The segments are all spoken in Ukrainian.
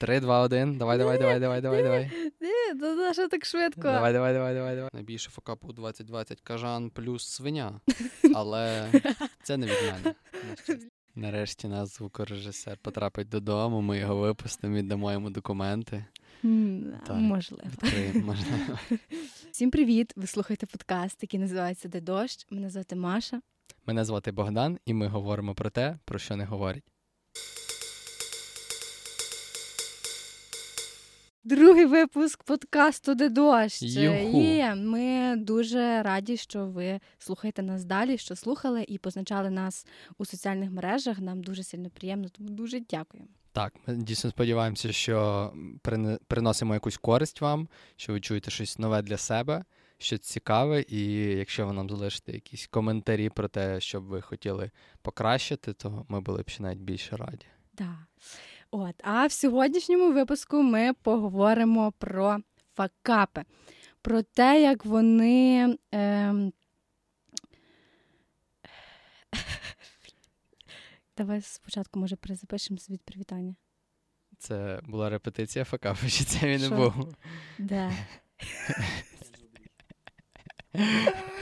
Три, два, один. Давай, давай, давай, давай, давай, давай. Ні, то на що так швидко? Давай, давай, давай, давай, давай. Найбільше факапу у 2020 кажан плюс свиня. Але це не від мене. Нарешті нас звукорежисер потрапить додому, ми його випустимо, віддамо йому документи. Так, Можливо. Відкриємо, можливо. Всім привіт! Ви слухаєте подкаст, який називається Де дощ. Мене звати Маша. Мене звати Богдан, і ми говоримо про те, про що не говорять. Другий випуск подкасту Де дощ. Юху. І ми дуже раді, що ви слухаєте нас далі, що слухали і позначали нас у соціальних мережах. Нам дуже сильно приємно, тому дуже дякуємо. Так, ми дійсно сподіваємося, що приносимо якусь користь вам, що ви чуєте щось нове для себе, щось цікаве, і якщо ви нам залишите якісь коментарі про те, що б ви хотіли покращити, то ми були б ще навіть більше раді. Так. От, а в сьогоднішньому випуску ми поговоримо про факапи, про те, як вони. Ем... Давай спочатку, може, перезапишемо від привітання. Це була репетиція факапу, чи це він не був? Да.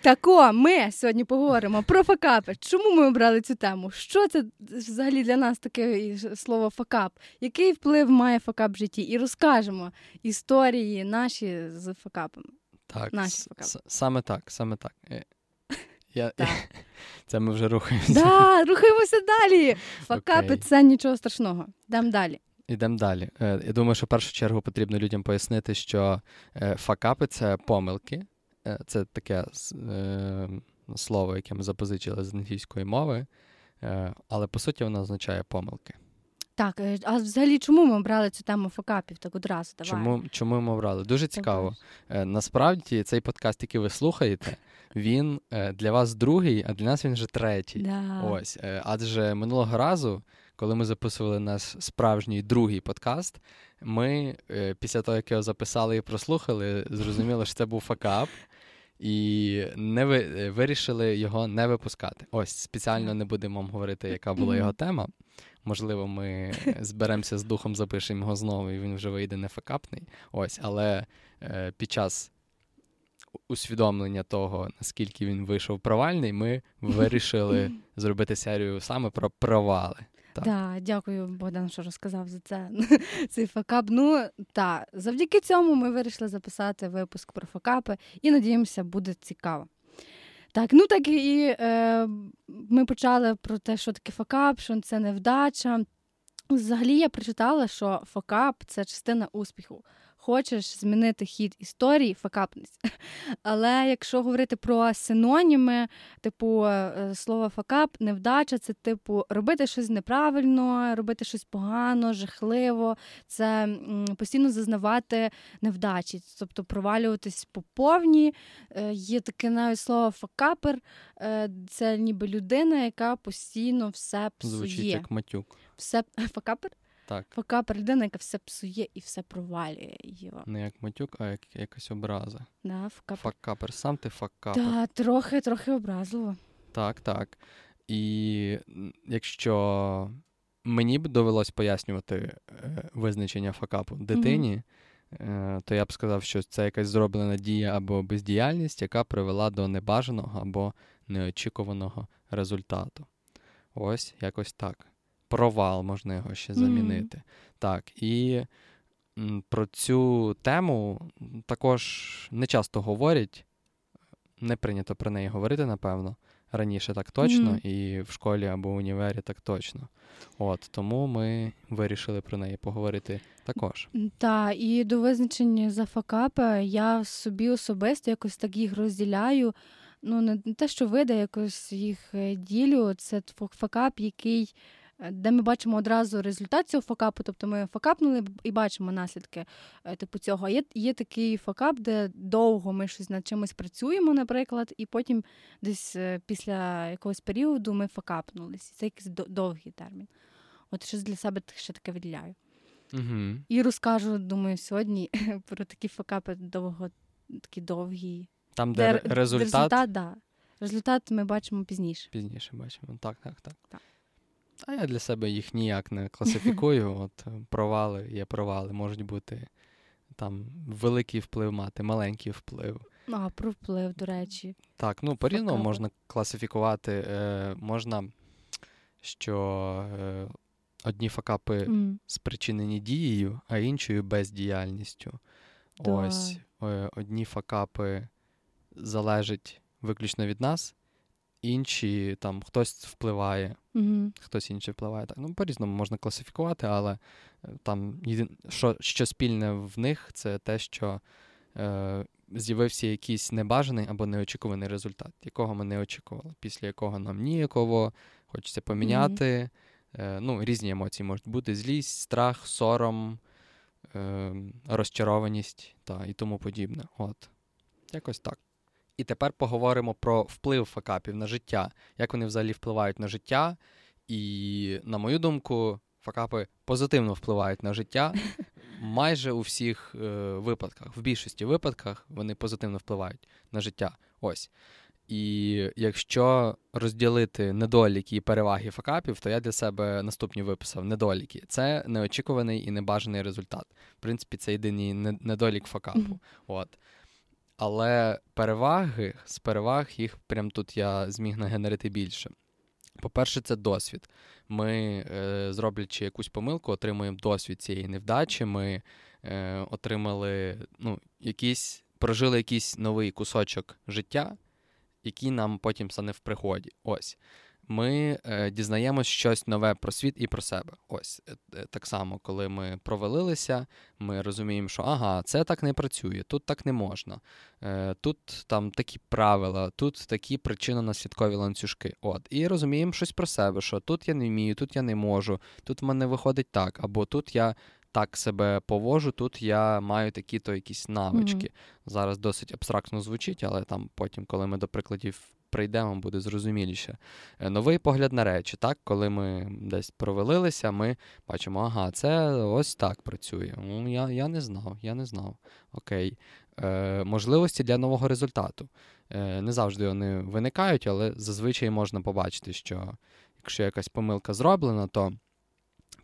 Тако, ми сьогодні поговоримо про факапи. Чому ми обрали цю тему? Що це взагалі для нас таке слово факап? Який вплив має факап в житті? І розкажемо історії наші з факапами. Так, наші факапи. саме так, саме так. Е, я, так. Це ми вже рухаємося. Да, Рухаємося далі. Факапи okay. це нічого страшного. Йдемо далі. Ідемо далі. Е, я думаю, що в першу чергу потрібно людям пояснити, що е, факапи це помилки. Е, це таке е, слово, яке ми запозичили з англійської мови, е, але по суті воно означає помилки. Так, а взагалі чому ми обрали цю тему факапів так одразу? Давай. Чому чому ми обрали? Дуже цікаво. Насправді цей подкаст, який ви слухаєте, він для вас другий, а для нас він вже третій. Да. Ось. Адже минулого разу, коли ми записували наш справжній другий подкаст, ми після того, як його записали і прослухали, зрозуміли, що це був факап і не ви, е, вирішили його не випускати. Ось спеціально не будемо вам говорити, яка була його тема. Можливо, ми зберемося з духом, запишемо його знову, і він вже вийде не факапний. Ось, але е, під час усвідомлення того, наскільки він вийшов провальний, ми вирішили зробити серію саме про провали. Так, да, дякую, Богдан, що розказав за це цей факап. Ну та завдяки цьому ми вирішили записати випуск про факапи і надіємося, буде цікаво. Так, ну так і е, ми почали про те, що таке факап, що це невдача. Взагалі я прочитала, що факап це частина успіху хочеш змінити хід історії, факапнись. Але якщо говорити про синоніми, типу е, слово факап, невдача, це типу робити щось неправильно, робити щось погано, жахливо, це постійно зазнавати невдачі, тобто провалюватись по повній. Е, є таке навіть слово факапер, е, це ніби людина, яка постійно все псує. Звучить як матюк. Все факапер? Так. Факапер людина, яка все псує і все провалює його. Не як матюк, а як якась образа. Да, факапер. Факапер, сам ти факапер. Так, трохи, трохи образливо. Так, так. І якщо мені б довелось пояснювати е, визначення факапу дитині, mm-hmm. то я б сказав, що це якась зроблена дія або бездіяльність, яка привела до небажаного або неочікуваного результату. Ось якось так провал, можна його ще замінити. Mm. Так, і про цю тему також не часто говорять, не прийнято про неї говорити, напевно. Раніше так точно, mm. і в школі або в універі так точно. От Тому ми вирішили про неї поговорити також. Так, і до визначення за факапи я собі особисто якось так їх розділяю. Ну, не те, що вида, якось їх е, ділю. Це факап, який Е, де ми бачимо одразу результат цього факапу, тобто ми факапнули і бачимо наслідки е, типу цього. Є є такий факап, де довго ми щось над чимось працюємо, наприклад, і потім десь е, після якогось періоду ми факапнулися. Це якийсь довгий термін. От щось для себе ще таке виділяю. Угу. І розкажу, думаю, сьогодні про такі факапи довго, такі довгі. Там, де, де результат. Результат, да. Результат ми бачимо пізніше. Пізніше бачимо. Так, так, так. так. А я для себе їх ніяк не класифікую. От провали є провали, можуть бути там великий вплив мати, маленький вплив. А, про вплив, до речі. Так, ну по-різному можна класифікувати. Е, Можна, що е, одні факапи mm. спричинені дією, а іншою бездіяльністю. Да. Ось е, одні факапи залежать виключно від нас, інші там хтось впливає, mm хтось інший впливає. Так, ну по-різному можна класифікувати, але е, там що, що спільне в них, це те, що. Е, з'явився якийсь небажаний або неочікуваний результат, якого ми не очікували, після якого нам ніяково хочеться поміняти. Mm-hmm. Ну, Різні емоції можуть бути: злість, страх, сором, е, розчарованість та і тому подібне. От. Якось так. І тепер поговоримо про вплив факапів на життя, як вони взагалі впливають на життя. І, на мою думку, факапи позитивно впливають на життя майже у всіх е, випадках, в більшості випадках вони позитивно впливають на життя. Ось. І якщо розділити недоліки і переваги факапів, то я для себе наступні виписав недоліки. Це неочікуваний і небажаний результат. В принципі, це єдиний недолік факапу. Mm-hmm. От. Але переваги з переваг їх прям тут я зміг нагенерити більше. По-перше, це досвід. Ми, е, зроблячи якусь помилку, отримуємо досвід цієї невдачі. Ми е, отримали ну, якийсь, прожили якийсь новий кусочок життя, який нам потім стане в приході. Ось ми е, дізнаємось щось нове про світ і про себе. Ось е, е, так само, коли ми провалилися, ми розуміємо, що ага, це так не працює, тут так не можна, е, тут там такі правила, тут такі причинно-наслідкові ланцюжки. От, І розуміємо щось про себе, що тут я не вмію, тут я не можу, тут в мене виходить так, або тут я. Так себе повожу, тут я маю такі-то якісь навички. Mm-hmm. Зараз досить абстрактно звучить, але там потім, коли ми до прикладів прийдемо, буде зрозуміліше. Е, новий погляд на речі, так, коли ми десь провалилися, ми бачимо, ага, це ось так працює. Ну, Я я не знав, я не знав. Окей. Е, Можливості для нового результату. Е, Не завжди вони виникають, але зазвичай можна побачити, що якщо якась помилка зроблена, то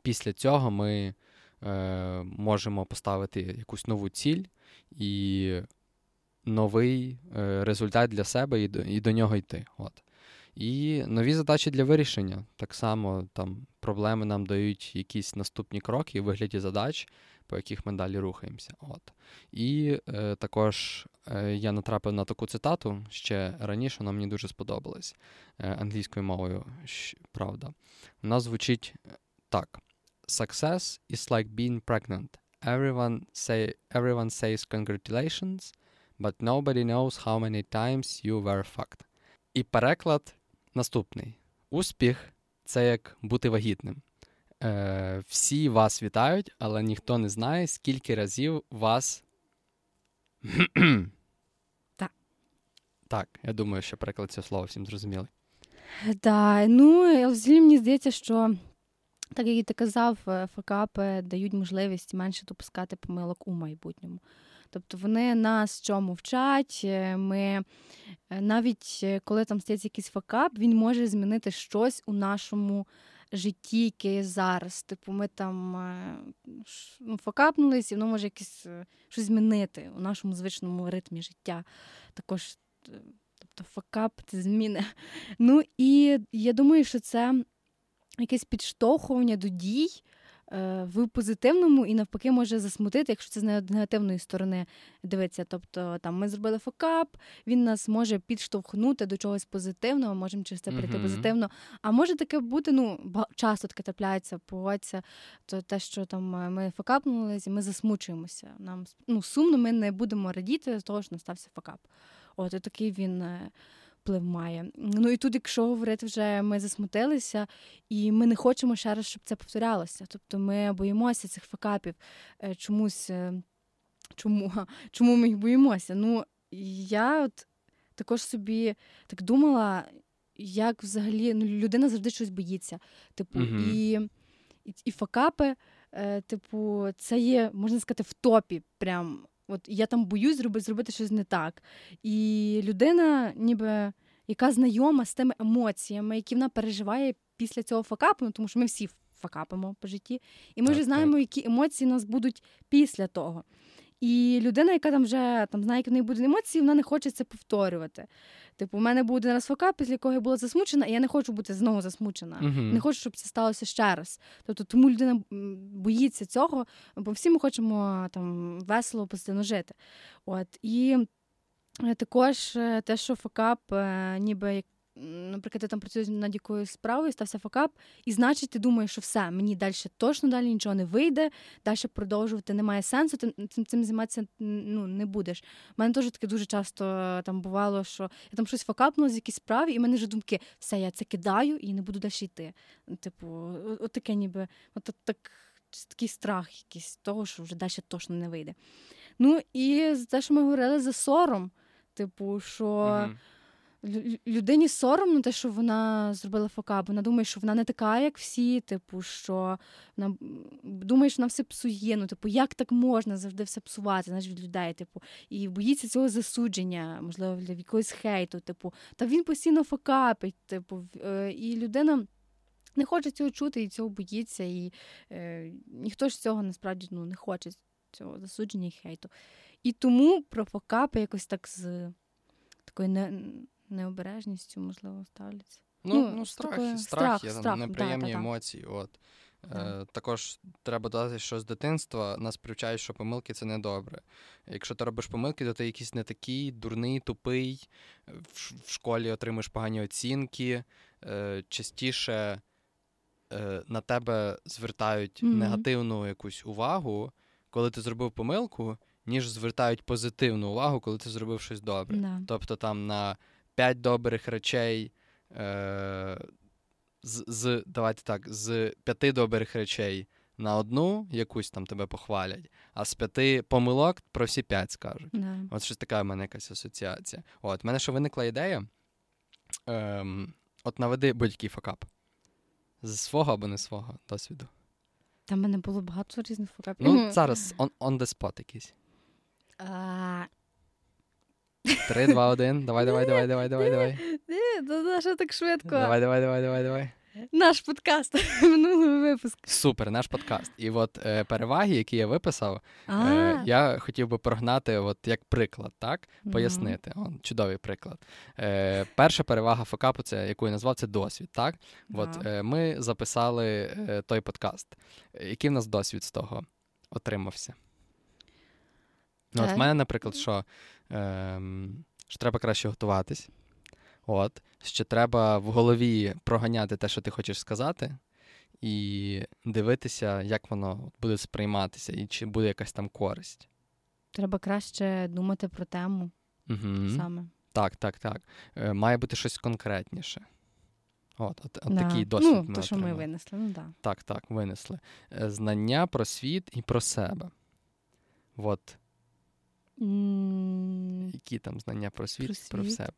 після цього ми е, можемо поставити якусь нову ціль і новий е, результат для себе і до, і до нього йти. От. І нові задачі для вирішення. Так само там проблеми нам дають якісь наступні кроки у вигляді задач, по яких ми далі рухаємося. От. І е, також е, я натрапив на таку цитату ще раніше, вона мені дуже сподобалась е, англійською мовою, правда. Вона звучить е, так: Success is like being pregnant. Everyone say, everyone says congratulations, but nobody knows how many times you were fucked. І переклад наступний: успіх це як бути вагітним. Е, Всі вас вітають, але ніхто не знає, скільки разів вас. Так. Так, я думаю, що переклад цього слова всім зрозумілий. Так, ну взагалі мені здається, що. Так як і ти казав, е, факапи дають можливість менше допускати помилок у майбутньому. Тобто вони нас чому вчать. Е, ми е, навіть е, коли там стається якийсь факап, він може змінити щось у нашому житті, яке є зараз. Типу, ми там ну, факапнулись, і воно може якесь щось змінити у нашому звичному ритмі життя. Також, тобто, факап це зміни. Ну і я думаю, що це якесь підштовхування до дій. Е, в позитивному і навпаки може засмутити, якщо це з негативної сторони дивиться. Тобто там ми зробили факап, він нас може підштовхнути до чогось позитивного, можемо через це прийти uh-huh. позитивно. А може таке бути, ну часто таке трапляється, поводиться, то те, що там е, ми факапнулися, ми засмучуємося. Нам ну, сумно, ми не будемо радіти з того, що настався факап. От і такий він. Вплив має. Ну і тут, якщо говорити, вже ми засмутилися, і ми не хочемо ще раз, щоб це повторялося. Тобто ми боїмося цих факапів е, чомусь. Е, чому чому ми їх боїмося? Ну, я от також собі так думала, як взагалі ну, людина завжди щось боїться. Типу, mm і, і і, факапи, е, типу, це є, можна сказати, в топі. Прям От я там боюсь зробити зробити щось не так. І людина, ніби яка знайома з тими емоціями, які вона переживає після цього факапу, ну, тому що ми всі факапимо по житті, і ми Так, вже знаємо, які емоції у нас будуть після того. І людина, яка там вже там знає, які в неї будуть емоції, вона не хоче це повторювати. Типу, у мене був один раз факап, після якого я була засмучена, і я не хочу бути знову засмучена. Мгм. Не хочу, щоб це сталося ще раз. Тобто, тому людина боїться цього, бо всі ми хочемо там весело, позитивно жити. От і е, також е, те, що факап, е, ніби як. Наприклад, ти там працюєш над якоюсь справою, стався факап, і значить, ти думаєш, що все, мені далі точно далі нічого не вийде, далі продовжувати немає сенсу, ти цим, цим займатися ну, не будеш. У мене теж таке дуже часто е, там бувало, що я там щось факапнула з якійсь справі, і в мене вже думки, все, я це кидаю і не буду далі йти. Типу, от ніби, от, от так, такий страх якийсь того, що вже далі точно не вийде. Ну і за те, що ми говорили за сором, типу, що Мгм. Лю- людині соромно те, що вона зробила факап. Вона думає, що вона не така, як всі, типу, що вона думає, що вона все псує. Ну, типу, як так можна завжди все псувати, знаєш, від людей, типу, і боїться цього засудження, можливо, для якогось хейту, типу, та він постійно факапить, типу, е, і людина. Не хоче цього чути і цього боїться, і е, ніхто ж цього насправді ну, не хоче цього засудження і хейту. І тому про факапи якось так з такою не, необережністю, можливо, ставляться. Ну, Ну, ну, з страх, страх, страх, неприємні да-да-да. емоції. От. Да. Е, також треба додати, що з дитинства нас привчають, що помилки це не добре. Якщо ти робиш помилки, то ти якийсь не такий, дурний, тупий, в, в школі отримуєш погані оцінки, е, частіше е, на тебе звертають Мгм. негативну якусь увагу, коли ти зробив помилку, ніж звертають позитивну увагу, коли ти зробив щось добре. Да. Тобто там на 5 добрих речей. Е, з, з, давайте так, з п'яти добрих речей на одну якусь там тебе похвалять, а з п'яти помилок про всі п'ять скажуть. Да. От щось така в мене якась асоціація. От, в мене ще виникла ідея. Ем, от наведи будь-який факап. З свого або не свого досвіду. Там в мене було багато різних факапів. Ну, зараз on, on the spot якийсь. А, Три, два, один. Давай, давай, давай, давай, давай, давай. Ні, та що так швидко? Давай, давай, давай, давай, давай. Наш подкаст минулий випуск. Супер, наш подкаст. І от е, переваги, які я виписав, Е, я хотів би прогнати, от як приклад, так? Пояснити. Он, чудовий приклад. Е, перша перевага факапу, це яку я назвав, це досвід. Так? От, е, ми записали е, той подкаст. Е, Який в нас досвід з того отримався? Ну, от в мене, наприклад, що, ем, що треба краще готуватись. От, що треба в голові проганяти те, що ти хочеш сказати, і дивитися, як воно буде сприйматися, і чи буде якась там користь. Треба краще думати про тему Угу. саме. Так, так, так. Е, має бути щось конкретніше. От, от, от Да. такий досвід. Ну, ми то, що ми винесли, ну так. Так, так, винесли. Е, Знання про світ і про себе. От, М, які там знання про світ Про і про себе.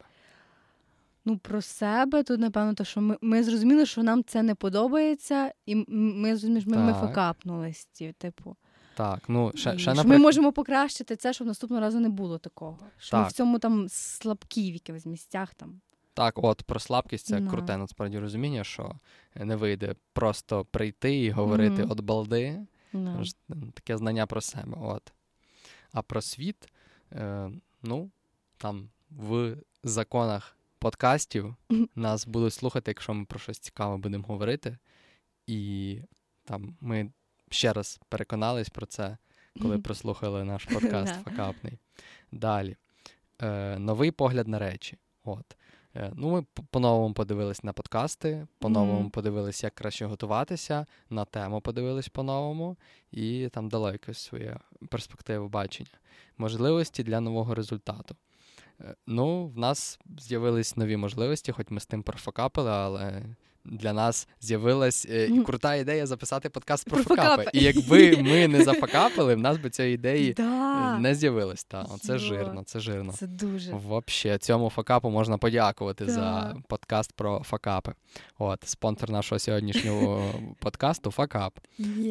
Ну, про себе, тут, напевно, то, що ми, ми зрозуміли, що нам це не подобається, і ми зрозуміли, що ми, ми факапнулись. Типу, Так, ну, ще, ще що ми можемо покращити це, щоб наступного разу не було такого. Що ми Так. в цьому там слабкі в якихось місцях там. Так, от про слабкість це Да. круте насправді розуміння, що не вийде просто прийти і говорити Мгм. от балди, м, таке знання про себе. От. А про світ, е, ну, там в законах подкастів нас будуть слухати, якщо ми про щось цікаве будемо говорити. І там ми ще раз переконались про це, коли прослухали наш подкаст факапний. Далі. Е, новий погляд на речі. От. Е, ну, ми по-новому подивились на подкасти, по-новому Мгм. подивились, як краще готуватися, на тему подивились по-новому, і там дало якусь своє перспективу бачення. Можливості для нового результату. Е, ну, в нас з'явились нові можливості, хоч ми з тим профокапили, але для нас з'явилась е, і крута ідея записати подкаст про, Про факапи. факапи. І якби ми не зафакапили, в нас би цієї ідеї да. е, не з'явилось. Та. Йо. жирно, це жирно. Це дуже. Вообще, цьому факапу можна подякувати Да. за подкаст про факапи. От, спонсор нашого сьогоднішнього подкасту Факап.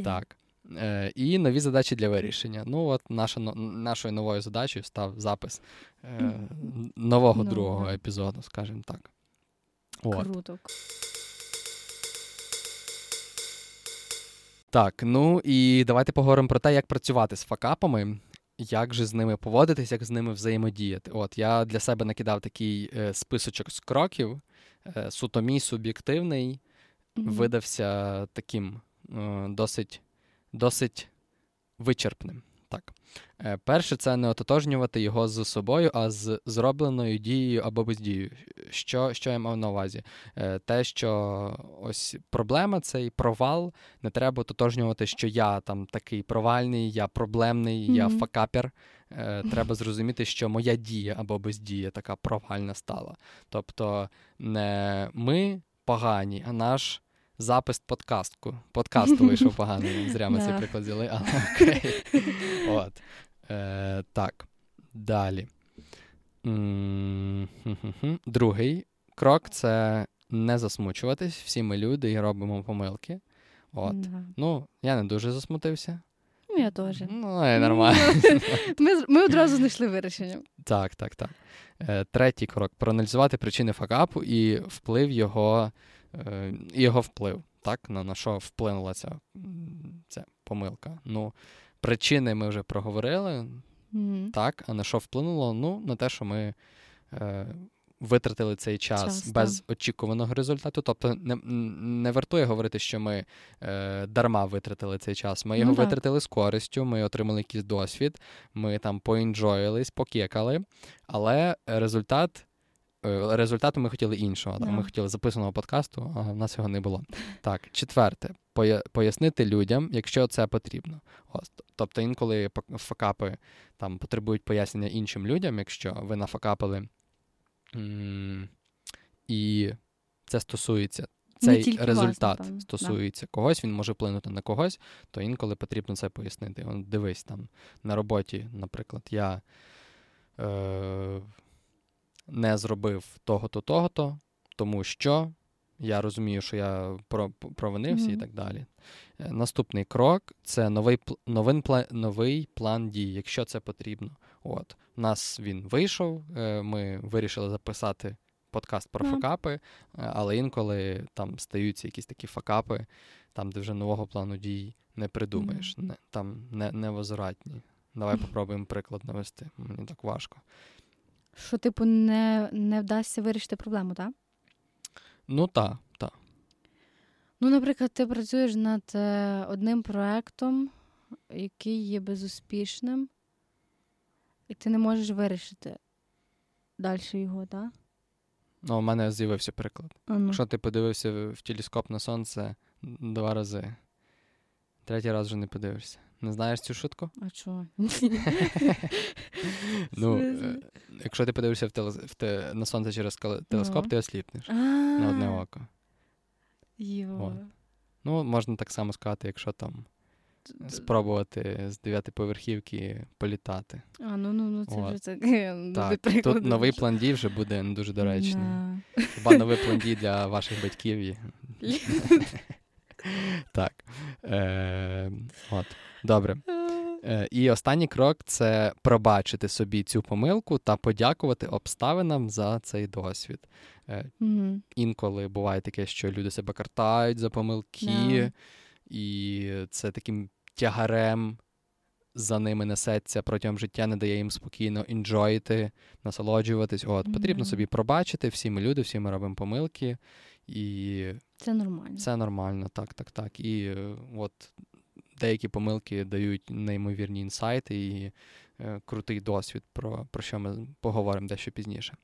Так. Е, і нові задачі для вирішення. Ну, от наша, нашою новою задачею став запис е, нового Нового. другого епізоду, скажімо так. От. Круто. Так, ну і давайте поговоримо про те, як працювати з факапами, як же з ними поводитись, як з ними взаємодіяти. От я для себе накидав такий е, списочок з кроків, е, суто мій суб'єктивний, mm-hmm. видався таким е, досить, досить вичерпним. Так. Е, перше, це не ототожнювати його з собою, а з зробленою дією або бездією. Що що я мав на увазі? Е, те, що ось проблема, цей провал, не треба ототожнювати, що я там такий провальний, я проблемний, mm-hmm. я факапер. Е, треба зрозуміти, що моя дія або бездія така провальна стала. Тобто не ми погані, а наш запис подкастку. Подкасту вийшов поганий. Зря ми цей приклад взяли, але окей. От. Е, Так. Далі. Другий крок це не засмучуватись. Всі ми люди і робимо помилки. От. Ну, я не дуже засмутився. Ну, я теж. Ну, і нормально. Ми ми одразу знайшли вирішення. Так, так, так. Е, Третій крок проаналізувати причини факапу і вплив його Е, його вплив, так, на на що вплинула ця ця помилка. Ну, Причини ми вже проговорили, mm-hmm. так, а на що вплинуло? Ну, на те, що ми е, витратили цей час, час без так. очікуваного результату. Тобто не не вартує говорити, що ми е, дарма витратили цей час. Ми його ну, витратили з користю, ми отримали якийсь досвід, ми там поінджоїлись, покекали, але результат. Е, результату ми хотіли іншого. Yeah. Ми хотіли записаного подкасту, а в нас його не було. Так, четверте, пояснити людям, якщо це потрібно. Ось, Тобто інколи факапи там потребують пояснення іншим людям, якщо ви нафакапили, і це стосується. Цей результат вас, стосується да. когось, він може вплинути на когось, то інколи потрібно це пояснити. Дивись там на роботі, наприклад, я. Е- не зробив того-то, того-то, тому що я розумію, що я провинився mm-hmm. і так далі. Е, наступний крок це новий новин, новий план дій, якщо це потрібно. От, У нас він вийшов, е, ми вирішили записати подкаст про mm-hmm. факапи, е, але інколи там стаються якісь такі факапи, там, де вже нового плану дій не придумаєш, mm-hmm. не, там не, невозвратні. Давай попробуємо приклад навести. Мені так важко. Що, типу, не не вдасться вирішити проблему, так? Ну так, так. Ну, наприклад, ти працюєш над е, одним проектом, який є безуспішним, і ти не можеш вирішити далі його, так? Ну, у мене з'явився приклад. ну. Якщо ти подивився в телескоп на сонце два рази, третій раз вже не подивишся. Не знаєш цю шутку? А чого? Ну, е, якщо ти подивишся в теле, в те, на сонце через телескоп, ти осліпнеш на одне око. Ну, можна так само сказати, якщо там спробувати з дев'ятиповерхівки політати. А, ну ну ну це вже таке. Так, Тут новий план дій вже буде не дуже доречний. Хіба новий план дій для ваших батьків. Так. Е, от. Добре. Е, і останній крок це пробачити собі цю помилку та подякувати обставинам за цей досвід. Mm-hmm. Інколи буває таке, що люди себе картають за помилки, yeah. і це таким тягарем за ними несеться протягом життя, не дає їм спокійно інджоїти, насолоджуватись. От. Потрібно собі пробачити, всі ми люди, всі ми робимо помилки. І Це нормально. Це нормально, так, так, так. І е, от деякі помилки дають неймовірні інсайти і е, крутий досвід, про, про що ми поговоримо дещо пізніше.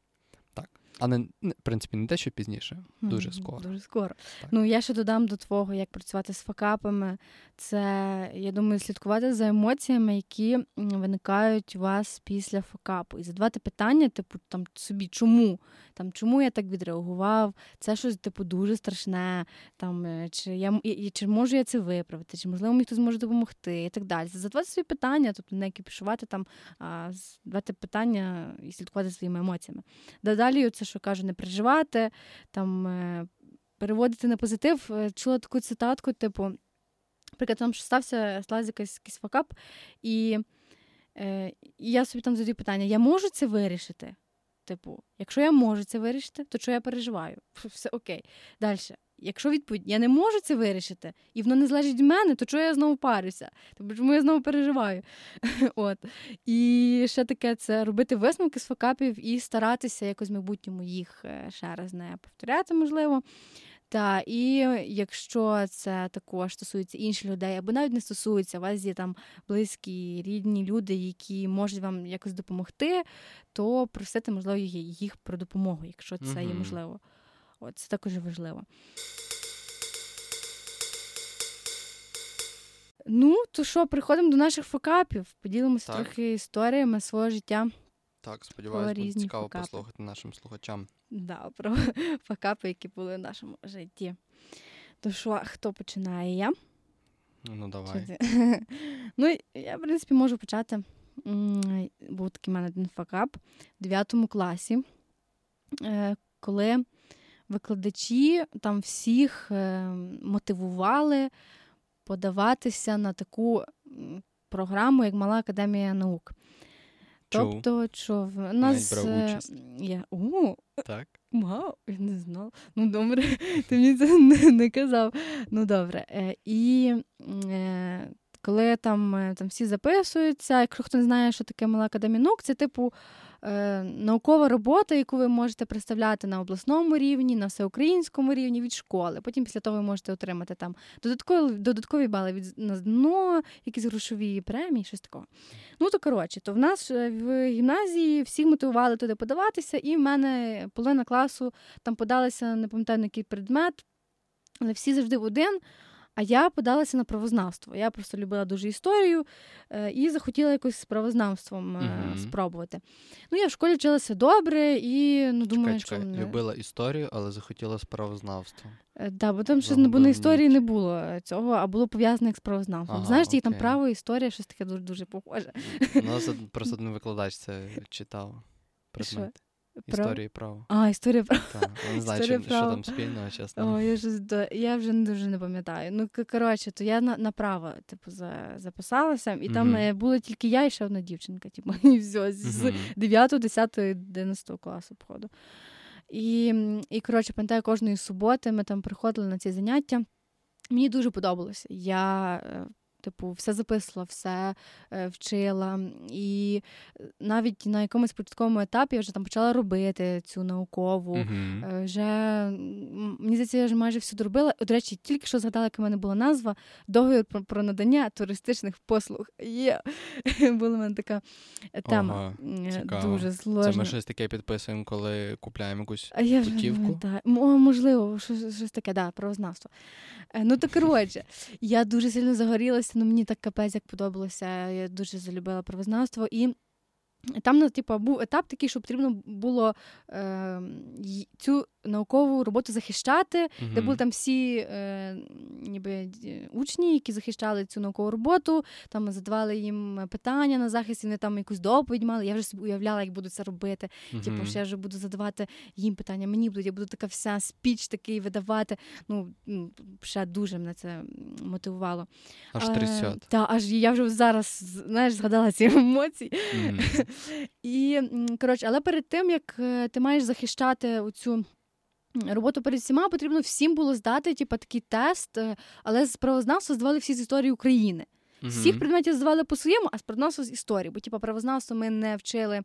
Так. А не в принципі не дещо пізніше, дуже скоро. Дуже скоро. Так. Ну я ще додам до твого, як працювати з факапами. Це я думаю, слідкувати за емоціями, які виникають у вас після факапу, і задавати питання, типу, там собі, чому там, чому я так відреагував? Це щось типу дуже страшне. Там е, чи я чи можу я це виправити, чи можливо мені хтось зможе допомогти, і так далі. Задавати собі питання, тобто не кіпішувати там, а задавати питання і слідкувати своїми емоціями. Далі це що кажу, не переживати, там е, переводити на позитив. Е, чула таку цитатку, типу, наприклад, там стався сталася якийсь, якийсь факап, і е, і я собі там задаю питання: я можу це вирішити? Типу, якщо я можу це вирішити, то що я переживаю? Все окей. Далі. якщо відповідь я не можу це вирішити, і воно не залежить від мене, то чого я знову парюся? Тобто, чому я знову переживаю? От. І ще таке це робити висновки з факапів і старатися якось в майбутньому їх е, ще раз не повторяти, можливо. Та і якщо це також стосується інших людей, або навіть не стосується, у вас є там близькі, рідні люди, які можуть вам якось допомогти, то просити, можливо, їх про допомогу, якщо це є можливо. От, Це також важливо. Ну, то що, приходимо до наших факапів, поділимося так. трохи історіями свого життя. Так, сподіваюся, буде цікаво факапи. послухати нашим слухачам. Да, про факапи, які були в нашому житті. То що, хто починає? Я? Ну, давай. ну, я, в принципі, можу почати. Був такий в мене один факап в 9 класі, е, коли викладачі там всіх е, мотивували подаватися на таку програму, як Мала Академія наук. Тобто, що в нас брав е, участь. є. О, так. Вау, я не знала. Ну, добре, ти мені це не, не казав. Ну, добре. Е, і е, коли там там всі записуються, якщо хто не знає, що таке мала академія це типу е, наукова робота, яку ви можете представляти на обласному рівні, на всеукраїнському рівні від школи. Потім після того ви можете отримати там додаткові додаткові бали від на дно, якісь грошові премії, щось такого. Ну то коротше, то в нас е, в гімназії всі мотивували туди подаватися, і в мене половина класу там подалися, не пам'ятаю на який предмет, але всі завжди в один. А я подалася на правознавство. Я просто любила дуже історію е, і захотіла якось з правознавством е, mm-hmm. спробувати. Ну, я в школі вчилася добре і ну, думаю, чекай, що... Мене... Любила історію, але захотіла з правознавством. Так, е, да, бо там щось бо на історії не було цього, а було пов'язане з правознавством. Ага, Знаєш, окей. там право, історія, щось таке дуже дуже похоже. У нас просто один викладач це читав. Предмет. Історії права. А, історія права. Так, не знаю, що, що там спільного, чесно. О, я ж я вже дуже не пам'ятаю. Ну, коротше, то я на, на право, типу, за, записалася, і там mm-hmm. була тільки я і ще одна дівчинка, типу, і все, з mm-hmm. 9, 10, 11 класу, походу. І, і коротше, пам'ятаю, кожної суботи ми там приходили на ці заняття. Мені дуже подобалося. Я е, Типу, все записувала, все е, вчила. І навіть на якомусь початковому етапі я вже там почала робити цю наукову. Uh-huh. Вже мені здається, я вже майже все доробила. До речі, тільки що згадала, яка в мене була назва договір про, про надання туристичних послуг. Є була в мене така тема. Ага, Дуже сложна. Це ми щось таке підписуємо, коли купляємо якусь а я путівку? Вже, можливо, щось, щось таке, да, правознавство. Е, ну, то коротше, я дуже сильно загорілася ну мені так капець як подобалося. Я дуже залюбила правознавство. І там ну, типу, був етап такий, що потрібно було е, цю наукову роботу захищати, mm-hmm. де були там всі е, ніби учні, які захищали цю наукову роботу, там задавали їм питання на захист, і вони там якусь доповідь мали. Я вже собі уявляла, як буду це робити. Mm-hmm. Типу, що я вже буду задавати їм питання, мені будуть, я буду така вся спіч такий видавати. Ну, ще дуже мене це мотивувало. Аж трясет. Е, та, аж я вже зараз знаєш, згадала ці емоції. Mm-hmm. І коротше, але перед тим як е, ти маєш захищати оцю. Роботу перед всіма потрібно всім було здати, типу, такий тест, е, але з правознавства здавали всі з історії України. Всіх предметів здавали по-своєму, а з правознавства з історії. Бо типу, правознавство ми не вчили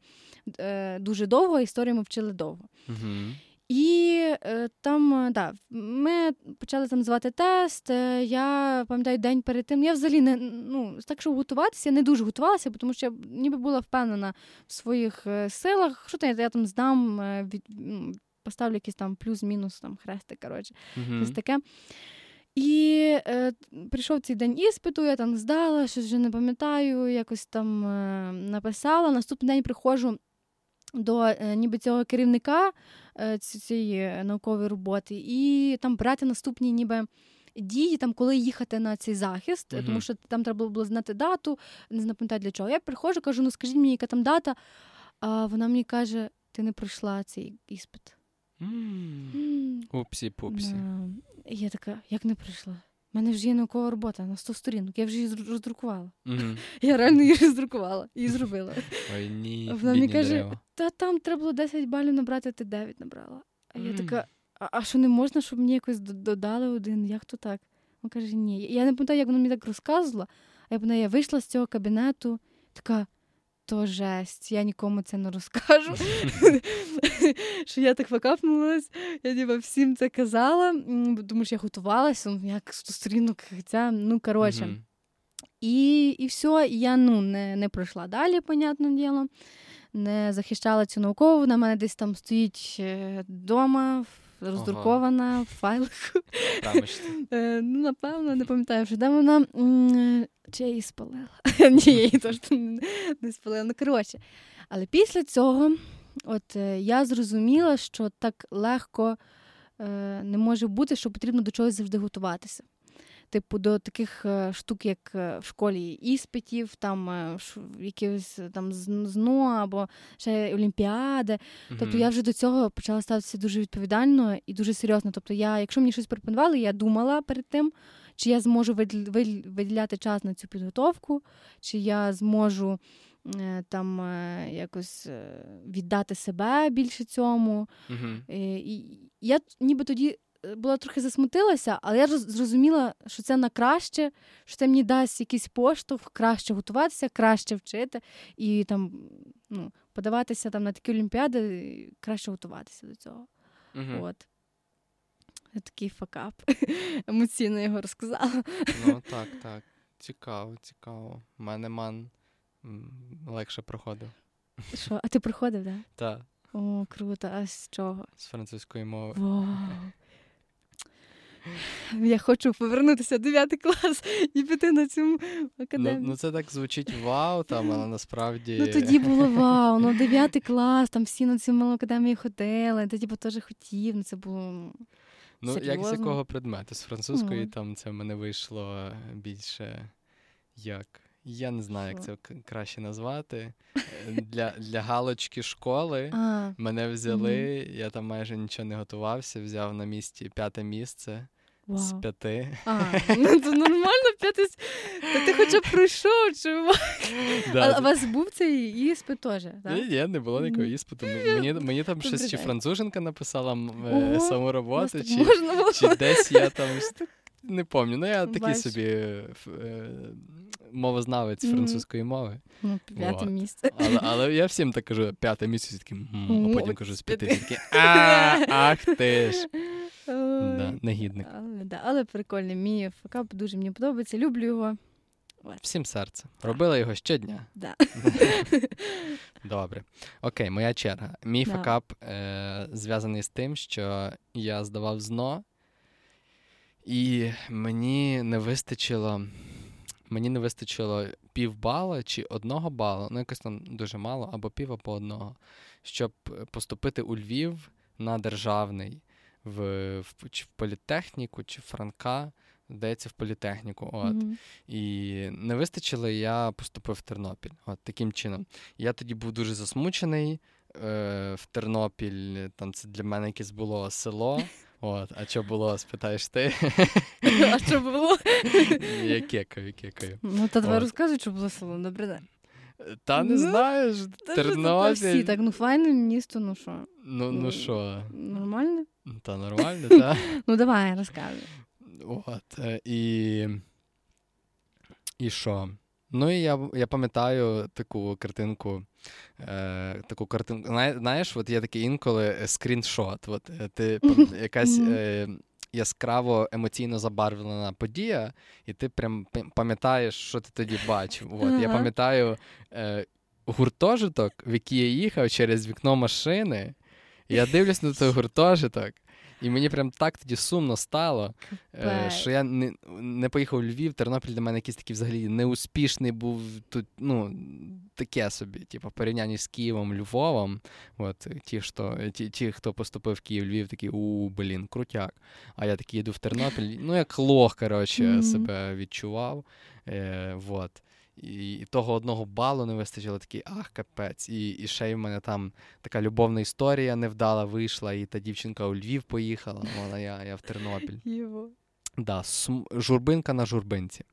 е, дуже довго, а історію ми вчили довго. Uh-huh. І е, там да, ми почали там звати тест. Е, я пам'ятаю день перед тим. Я взагалі не ну, так, щоб готуватися, я не дуже готувалася, тому що я ніби була впевнена в своїх е, силах. Що я, я там здам, е, від, ну, поставлю якийсь там плюс-мінус там хрести, коротше, щось таке. І е, прийшов цей день іспиту, я там здала, щось вже не пам'ятаю, якось там е, написала. Наступний день приходжу до е, ніби цього керівника е, цієї наукової роботи, і там брати наступні ніби. Дії, там, коли їхати на цей захист, uh-huh. тому що там треба було знати дату, не знаю, для чого. Я приходжу, кажу, ну скажіть мені, яка там дата. А вона мені каже: ти не пройшла цей іспит. Упсі пупсі. Я така, як не пройшла? У мене вже є наукова робота на 100 сторінок, я вже її роздрукувала. Mm-hmm. Я реально її роздрукувала і зробила. Ой, ні, Вона мені каже, та там треба було 10 балів набрати, а ти 9 набрала. А mm. я така, а, а що не можна, щоб мені якось додали один? Як то так? Він каже, ні. Я не пам'ятаю, як воно мені так розказувало, а я пам'ятаю, я вийшла з цього кабінету, така. То жесть, я нікому це не розкажу. Що я так факапнулась, я ніби всім це казала, тому що я готувалася, ну, як сторінок, хоча, ну, коротше. І і все, я ну, не не пройшла далі, понятне діло, не захищала цю наукову, вона мене десь там стоїть вдома, роздрукована ага. в файлах. Е, ну, Напевно, не пам'ятаю, вже, де вона. Чи я її спалила? Ні, я її теж не спалила. Ну, коротше. Але після цього от е, я зрозуміла, що так легко е, не може бути, що потрібно до чогось завжди готуватися типу, до таких е, штук, як е, в школі іспитів, там е, якихось там ЗНО або ще Олімпіади. Mm-hmm. Тобто я вже до цього почала ставитися дуже відповідально і дуже серйозно. Тобто, я, якщо мені щось пропонували, я думала перед тим, чи я зможу виділяти час на цю підготовку, чи я зможу. Там якось віддати себе більше цьому. Uh-huh. І Я ніби тоді була трохи засмутилася, але я зрозуміла, що це на краще, що це мені дасть якийсь поштовх, краще готуватися, краще вчити і там ну, подаватися там на такі олімпіади, краще готуватися до цього. Угу. От. Такий факап. Емоційно його розказала. Ну, так, так. Цікаво, цікаво. У мене ман легше проходив. Що? А ти проходив, так? Так. О, круто. А з чого? З французької мови. Вау. Я хочу повернутися в 9 клас і піти на цю академію. Ну, ну це так звучить вау, там, але насправді. Ну тоді було вау, ну 9 клас, там всі на цю малу академію ходили, тоді б теж хотів, ну це було. Ну, серйозно. як з якого предмету? З французької mm. там це в мене вийшло більше як. Я не знаю, як це краще назвати. Для для галочки школи а, мене взяли, угу. я там майже нічого не готувався, взяв на місці п'яте місце Вау. з п'яти. А, ну Це нормально п'яте. Та ти хоча б пройшов, чувак. Да. А у вас був цей іспит теж? так? Ні, ні, не було ніякого іспиту. Мені мені там щось чи француженка написала е, саму роботу, чи, чи десь я там. Не пам'ятаю, ну я такий собі е, мовознавець mm-hmm. французької мови. Ну, П'яте місце. Але але я всім так кажу, п'яте місце, такі, а потім кажу з п'яти, такі, ах ти ж. Да, Негідник. Але, да, але прикольний. Мій факап дуже мені подобається. Люблю його. Всім серце. Робила його щодня. Да. Добре. Окей, моя черга. Мій да. факап е, зв'язаний з тим, що я здавав ЗНО, і мені не вистачило мені не вистачило півбала чи одного бала, ну якось там дуже мало, або пів або одного, щоб поступити у Львів на державний в, в чи в політехніку, чи в Франка. Здається, в політехніку. От. Mm-hmm. І не вистачило, я поступив в Тернопіль. От таким чином. Я тоді був дуже засмучений. Е, В Тернопіль там це для мене якесь було село. От, а що було, спитаєш ти? А що було? Я кекаю, кекаю. Ну, та давай розказуй, що було село, добре день. Та не ну, знаєш, Тернопіль. Всі так, ну файне місто, ну що? Ну, ну що? Нормально? Та нормально, так. Ну, давай, розказуй. От, е, і... І що? Ну і я я пам'ятаю таку картинку. е, таку картинку. Знаєш, от є такий інколи е, скріншот. От, е, ти якась е, яскраво емоційно забарвлена подія, і ти прям пам'ятаєш, що ти тоді бачив. От, Я пам'ятаю е, гуртожиток, в який я їхав через вікно машини. Я дивлюсь на той гуртожиток. І мені прям так тоді сумно стало, е, що я не не поїхав у Львів, Тернопіль для мене якийсь такий взагалі неуспішний був тут, ну, таке собі, типу, порівнянні з Києвом, Львовом. От, Ті, що, ті, ті, хто поступив в Київ, Львів, такі, у, блін, крутяк. А я такий йду в Тернопіль, ну, як лох, коротше, mm-hmm. себе відчував. Е, вот. І, і того одного балу не вистачило такий ах, капець. І і ще й в мене там така любовна історія невдала вийшла, і та дівчинка у Львів поїхала, вона я я в Тернопіль. Його. Да, сум... Журбинка на журбинці.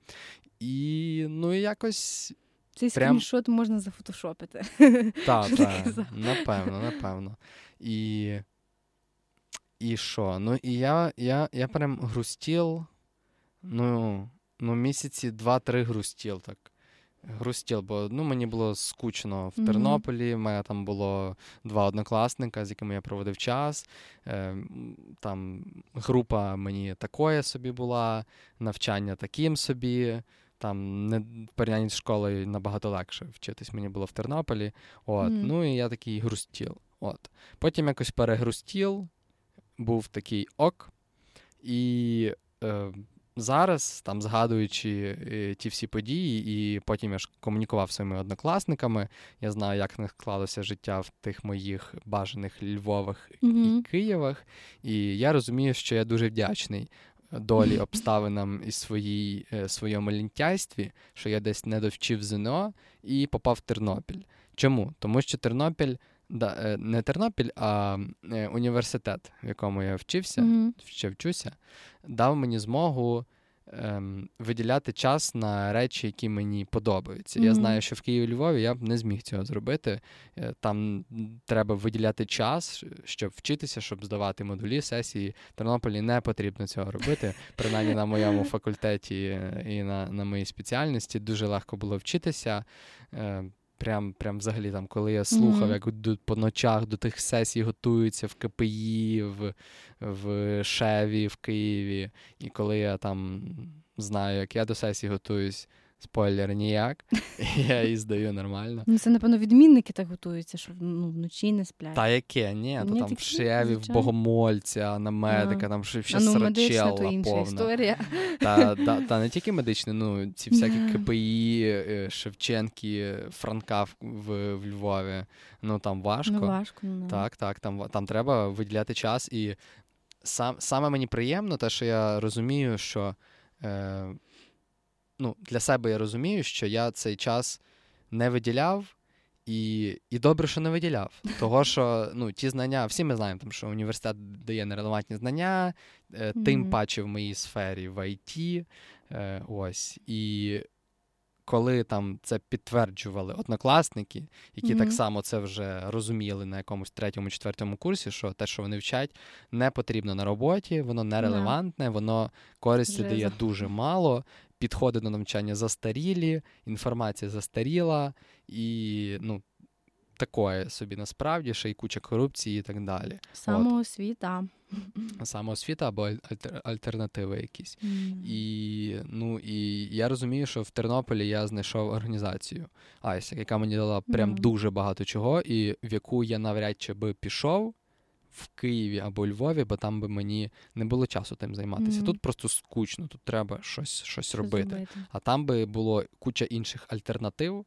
І ну і якось. Цей прям... скріншот можна зафотошопити. Так, так, напевно, напевно. І І що? Ну, і я я, я прям грустіл, ну, ну місяці два-три грустіл так. Грустіл, бо ну, мені було скучно в Тернополі. У мене там було два однокласника, з якими я проводив час. Е, Там група мені такої собі була, навчання таким собі. Там не порівнянні з школою набагато легше вчитись мені було в Тернополі. От. Mm. Ну і я такий грустіл. От. Потім якось перегрустіл, був такий ок. І е, зараз, там, згадуючи е, ті всі події, і потім я ж комунікував з своїми однокласниками, я знаю, як не склалося життя в тих моїх бажаних Львовах mm-hmm. і Києвах. І я розумію, що я дуже вдячний. Долі обставинам і своїй, е, своєму лінтяйстві, що я десь не довчив ЗНО і попав в Тернопіль. Чому? Тому що Тернопіль Да, е, Не Тернопіль, а е, університет, в якому я вчився, mm-hmm. ще вчуся, дав мені змогу ем, виділяти час на речі, які мені подобаються. Mm-hmm. Я знаю, що в Києві Львові я б не зміг цього зробити. Е, там треба виділяти час, щоб вчитися, щоб здавати модулі сесії. В Тернополі не потрібно цього робити. Принаймні на моєму факультеті і на, на моїй спеціальності дуже легко було вчитися. Прям прям взагалі, там, коли я слухав, mm-hmm. як до, по ночах до тих сесій готуються в КПІ, в в Шеві, в Києві. І коли я там знаю, як я до сесії готуюсь, Спойлер ніяк. Я її здаю нормально. Ну, Це, напевно, відмінники так готуються, що ну, вночі не сплять. Та яке? Ні, то там в Шеві, в Богомольця, на медика, там ще ну, срачела повна. історія. Та, та, та не тільки медичне, ну ці всякі КПІ, е, Шевченки, Франка в, в Львові. Ну там важко. Ну, важко, ну, Так, так, там там треба виділяти час. І сам, саме мені приємно, те, що я розумію, що. Е, ну, для себе я розумію, що я цей час не виділяв. І і добре, що не виділяв. Того, що ну, ті знання, всі ми знаємо, там, що університет дає нерелевантні знання, е, тим mm-hmm. паче в моїй сфері в ІТ. Е, ось. І коли там це підтверджували однокласники, які mm-hmm. так само це вже розуміли на якомусь третьому, четвертому курсі, що те, що вони вчать, не потрібно на роботі, воно нерелевантне, воно користі дає дуже мало підходи до навчання застарілі, інформація застаріла, і ну, такое собі насправді ще й куча корупції і так далі. Самоосвіта. Самоосвіта або альтер, альтернативи якісь. Mm. І ну, і я розумію, що в Тернополі я знайшов організацію ISEC, яка мені дала прям mm. дуже багато чого, і в яку я навряд чи би пішов в Києві або Львові, бо там би мені не було часу тим займатися. Mm-hmm. Тут просто скучно, тут треба щось щось робити. робити. А там би було куча інших альтернатив,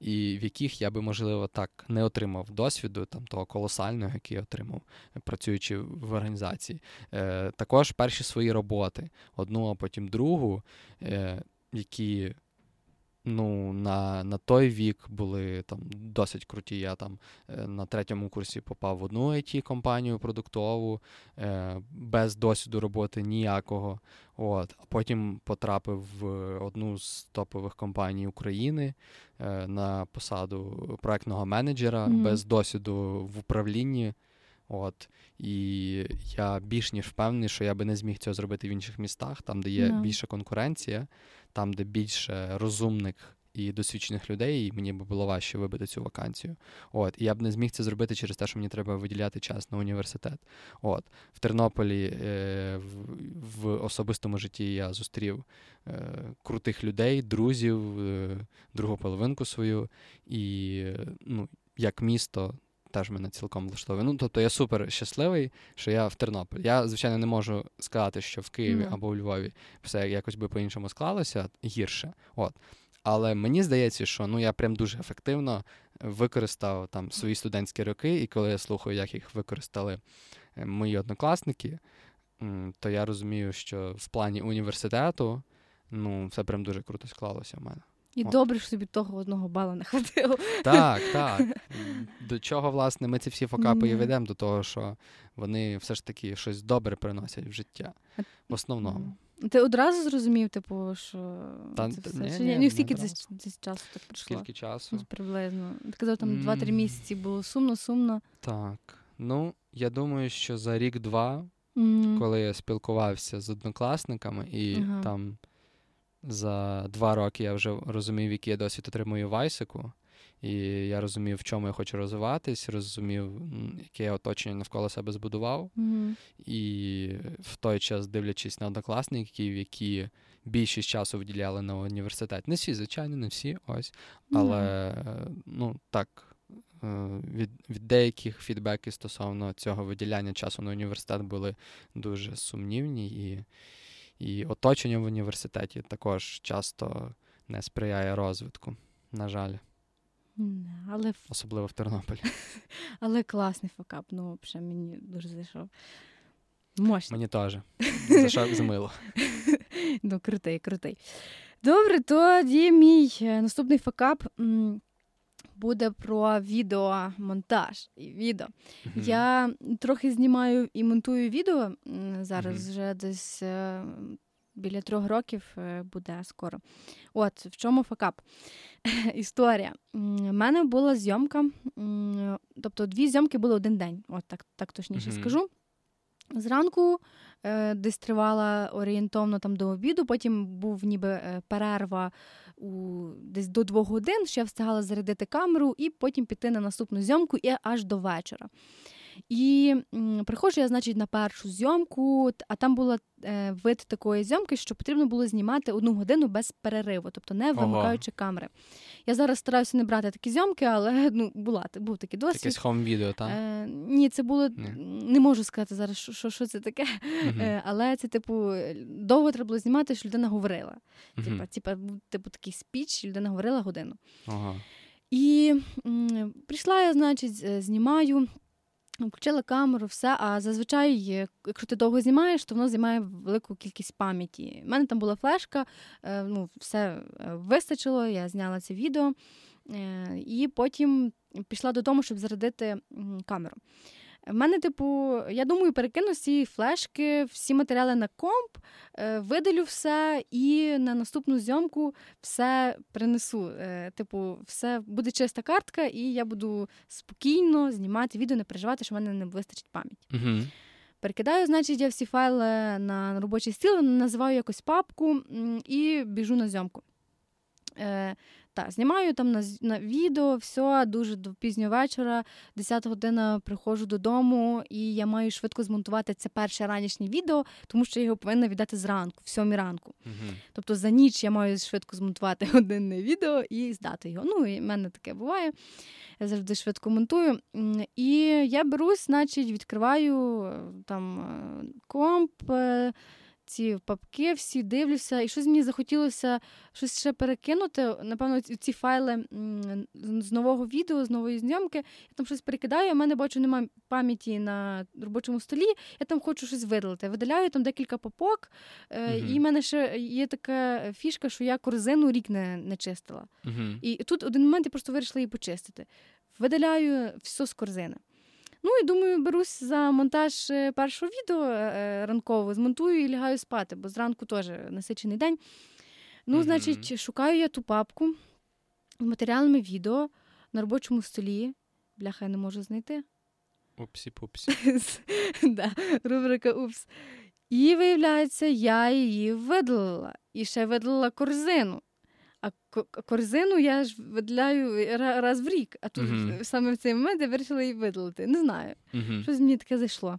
і в яких я би, можливо, так не отримав досвіду, там того колосального, який я отримав, працюючи в організації. Е, Також перші свої роботи, одну, а потім другу, е, які ну, на на той вік були там досить круті. Я там е, на третьому курсі попав в одну it компанію продуктову, е, без досвіду роботи ніякого. От. А потім потрапив в одну з топових компаній України е, на посаду проектного менеджера mm-hmm. без досвіду в управлінні. От. І я більш ніж впевнений, що я би не зміг цього зробити в інших містах, там, де є yeah. більша конкуренція там, де більше розумних і досвідчених людей, і мені б було важче вибити цю вакансію. От, І я б не зміг це зробити через те, що мені треба виділяти час на університет. От, В Тернополі е, в, в особистому житті я зустрів е, крутих людей, друзів, е, другу половинку свою, і ну, як місто. Теж мене цілком влаштовує. Ну, тобто я супер щасливий, що я в Тернополі. Я, звичайно, не можу сказати, що в Києві mm. або у Львові все якось би по-іншому склалося гірше. От. Але мені здається, що ну я прям дуже ефективно використав там свої студентські роки, і коли я слухаю, як їх використали е, мої однокласники, то я розумію, що в плані університету ну, все прям дуже круто склалося в мене. І О. добре, що тобі того одного бала не хватило. Так, так. До чого, власне, ми ці всі факапи і ведемо, до того, що вони все ж таки щось добре приносять в життя. В основному. Ти одразу зрозумів, типу, що Та, це все? Ні, ні, ні, скільки десь, десь часу так пройшло? Скільки часу? Ось приблизно. Ти казав, там mm. 2-3 місяці було сумно, сумно. Так. Ну, я думаю, що за рік-два Мгм. коли я спілкувався з однокласниками, і Ага. там за два роки я вже розумів, який я досвід отримую в Айсику. І я розумів, в чому я хочу розвиватись, розумів, яке я оточення навколо себе збудував. Мгм. І в той час, дивлячись на однокласників, які більшість часу виділяли на університет. Не всі, звичайно, не всі, ось. Ну, Але е, ну так, е, від, від деяких фідбеки стосовно цього виділяння часу на університет були дуже сумнівні, і, і оточення в університеті також часто не сприяє розвитку, на жаль, Але, особливо в Тернополі. але класний факап. Ну, взагалі, мені дуже зайшов. Мощно. Мені теж. За що змило. Ну, крутий, крутий. Добре, тоді мій е, наступний факап буде про відеомонтаж і відео. Мгм. Я трохи знімаю і монтую відео. Зараз Мгм. вже десь е, біля трьох років е, буде скоро. От в чому факап? Історія. У мене була зйомка, тобто дві зйомки були один день, от так, так точніше Мгм. скажу. Зранку е, десь тривала орієнтовно там до обіду, потім був ніби перерва у десь до двох годин, ще я встигала зарядити камеру і потім піти на наступну зйомку і аж до вечора. І м, приходжу я, значить, на першу зйомку, а там була е, вид такої зйомки, що потрібно було знімати одну годину без перериву, тобто не вимикаючи камери. Я зараз стараюся не брати такі зйомки, але ну, була, був такий досвід. Якесь хом-відео, так? Е, ні, це було Ні. не можу сказати зараз, що, що, що це таке. Мгм. Е, але це, типу, довго треба було знімати, що людина говорила. Мгм. Типа, типа, був, типу, такий спіч, людина говорила годину. Ага. І м, прийшла я, значить, з- знімаю. Включила камеру, все. А зазвичай, е, якщо ти довго знімаєш, то воно займає велику кількість пам'яті. У мене там була флешка, е, ну, все е, вистачило, я зняла це відео. І потім пішла додому, щоб зарядити камеру. В мене, типу, я думаю, перекину цієї флешки всі матеріали на комп, е, видалю все і на наступну зйомку все принесу. Е, Типу, все буде чиста картка, і я буду спокійно знімати відео, не переживати, що в мене не вистачить пам'яті. Мгм. Перекидаю, значить, я всі файли на робочий стіл, називаю якось папку і біжу на зйомку. Так, знімаю там на, на відео, все дуже до пізнього вечора, 10 година приходжу додому, і я маю швидко змонтувати це перше ранішнє відео, тому що я його повинна віддати зранку, в сьомій ранку. Мгм. Тобто за ніч я маю швидко змонтувати годинне відео і здати його. Ну, і в мене таке буває. Я завжди швидко монтую. І я берусь, значить, відкриваю е, там е, комп, е, ці папки всі дивлюся, і щось мені захотілося щось ще перекинути. Напевно, ці файли з нового відео, з нової зйомки. Я там щось перекидаю, у мене бачу, немає пам'яті на робочому столі. Я там хочу щось видалити. Видаляю там декілька папок, е, Мгм. і в мене ще є така фішка, що я корзину рік не, не чистила. Мгм. І тут один момент я просто вирішила її почистити. Видаляю все з корзини. Ну і думаю, берусь за монтаж е, першого відео е, ранкового, змонтую і лягаю спати, бо зранку теж насичений день. Ну, значить, шукаю я ту папку з матеріалами відео на робочому столі. Бляха, я не можу знайти. Упсі-пупсі. да, рубрика Упс. І виявляється, я її видалила. І ще видалила корзину. А корзину я ж видаляю раз в рік. А тут Мгм. саме в цей момент я вирішила її видалити. Не знаю. Мгм. Щось мені таке зайшло.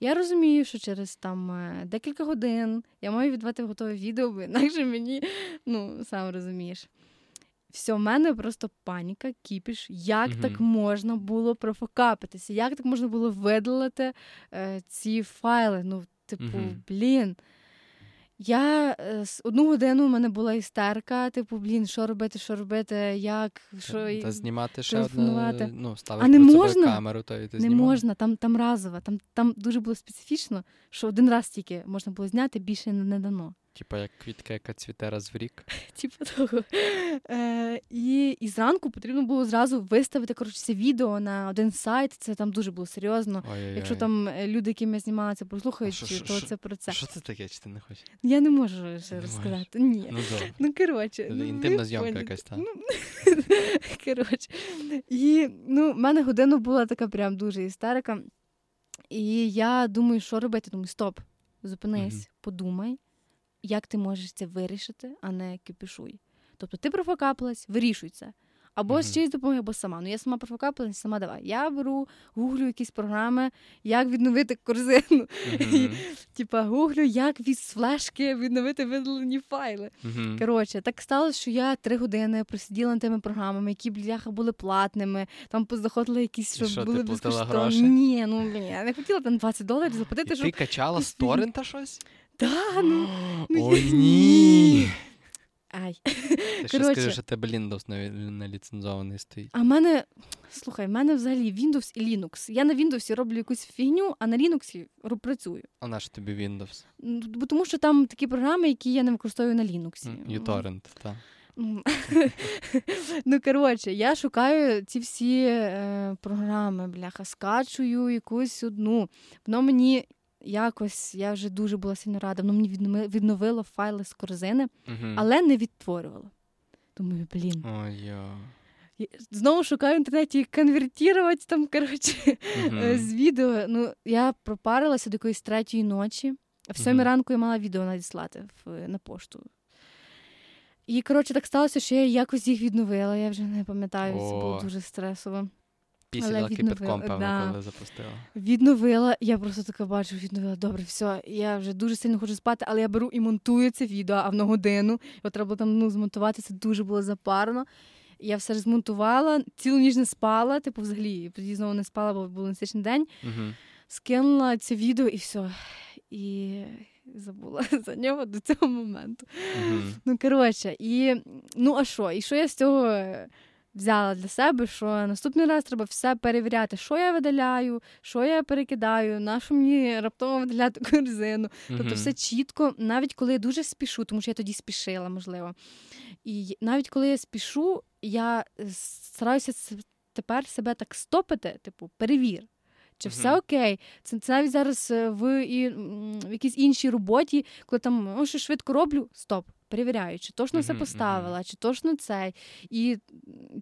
Я розумію, що через там е, декілька годин я маю віддавати готове відео, бо інакше мені, ну, сам розумієш. Все, в мене просто паніка, кіпіш. Як Мгм. так можна було профокапитися? Як так можна було видалити е, ці файли? Ну, типу, блін. Я з одну годину у мене була істерка, типу, блін, що робити, що робити, як, що. Та знімати ще одне, ну, ставиш А не можна? камеру, то і ти Не можна, там, там разово, там, там дуже було специфічно, що один раз тільки можна було зняти, більше не дано. Типа як квітка, яка цвіте раз в рік. Типу того. Е, і, і зранку потрібно було зразу виставити коротше, це відео на один сайт. Це там дуже було серйозно. Ой-ой-ой. Якщо там е, люди, яким я знімала це, прослухають, що- що- то що- це про це. Що це таке, чи ти не хочеш? Я не можу Не ще можеш. розказати. Ні. Ну добре. Ну, коротше. ну, Інтимна зйомка якась, так? Ну, коротше. І ну, в мене годину була така прям дуже істерика. І я думаю, що робити? Думаю, стоп, зупинись, Мгм. подумай, як ти можеш це вирішити, а не кипішуй. Тобто ти профокапилась, вирішуй це. Або з Мгм. чиєсь допомоги, або сама. Ну я сама профокапилась, сама давай. Я беру, гуглю якісь програми, як відновити корзину. Мгм. Типа гуглю, як від флешки відновити видалені файли. Мгм. Коротше, так сталося, що я три години просиділа над тими програмами, які бляха були платними. Там позаходили якісь, І що, були безкоштовні. Ні, ну блін, я не хотіла там 20 доларів заплатити, щоб ти качала з торрента щось? Та, ну, ну, О, я- ні! Ай. Ти ще скажи, що тебе Windows не, не ліцензований стоїть. А в мене, слухай, в мене взагалі Windows і Linux. Я на Windows роблю якусь фігню, а на Linux працюю. А на що тобі Windows? Ну, Бо тому що там такі програми, які я не використовую на Linux. М, uTorrent, так. Ну, ну, коротше, я шукаю ці всі е, програми, бляха, скачую якусь одну. Воно мені якось, я вже дуже була сильно рада, воно мені відновило файли з корзини, але не відтворювало. Думаю, блін. Йо. Я Знову шукаю в інтернеті, конвертувати там, коротше, е, з відео. Ну, я пропарилася до якоїсь третьої ночі. а В сьомій Мгм. ранку я мала відео надіслати в, на пошту. І, коротше, так сталося, що я якось їх відновила. Я вже не пам'ятаю, це було дуже стресово. Після кипятком, певно, да. коли запустила. Відновила, я просто така бачу, відновила. Добре, все. Я вже дуже сильно хочу спати, але я беру і монтую це відео, а на годину. Його треба було там ну, змонтувати, це дуже було запарно. Я все змонтувала, цілу ніч не спала, типу, взагалі, тоді знову не спала, бо був насичний день. Мгм. Скинула це відео і все. І забула за нього до цього моменту. Мгм. Ну, коротше, і ну а що? І що я з цього взяла для себе? Що наступний раз треба все перевіряти, що я видаляю, що я перекидаю, на що мені раптово видаляти корзину. Тобто, Мгм. все чітко, навіть коли я дуже спішу, тому що я тоді спішила, можливо. І навіть коли я спішу, я е, стараюся тепер себе так стопити, типу, перевір. Чи все Мгм. окей? Це, це навіть зараз е, в, і, в якійсь іншій роботі, коли там о, що швидко роблю, стоп, перевіряю, чи точно Мгм, поставила, чи точно це. І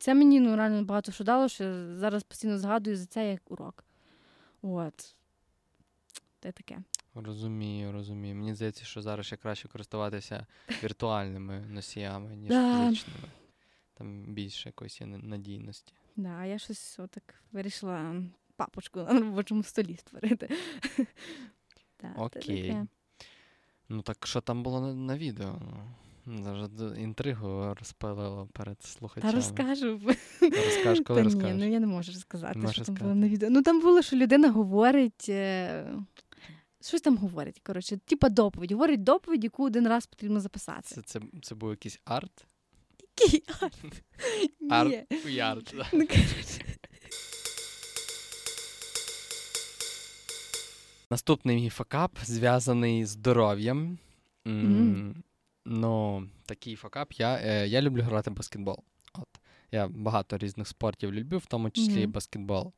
це мені ну, реально багато що дало, що я зараз постійно згадую за це як урок. От. Це таке. Розумію, розумію. Мені здається, що зараз ще краще користуватися віртуальними носіями, ніж Да. фізичними. Там більше якоїсь надійності. Да, я щось отак вирішила папочку на робочому столі створити. Це Окей. Ну так що там було на, на відео? Ну, Зараз д- інтригу розпалило перед Та слухачами. розкажу. Розкажеш, коли Та ні, ну я не можу розказати, Не що можеш там було на відео. Ну там було, що людина говорить. Е... Щось там говорить, коротше, типа доповідь. Говорить доповідь, яку один раз потрібно записати. Це, це, це був якийсь арт? Який арт? Арт. Ну, коротше. Наступний мій факап зв'язаний з здоров'ям. Мгм. Ну, такий факап. Я, е, я люблю грати в баскетбол. От. Я багато різних спортів люблю, в тому числі і Мгм. баскетбол.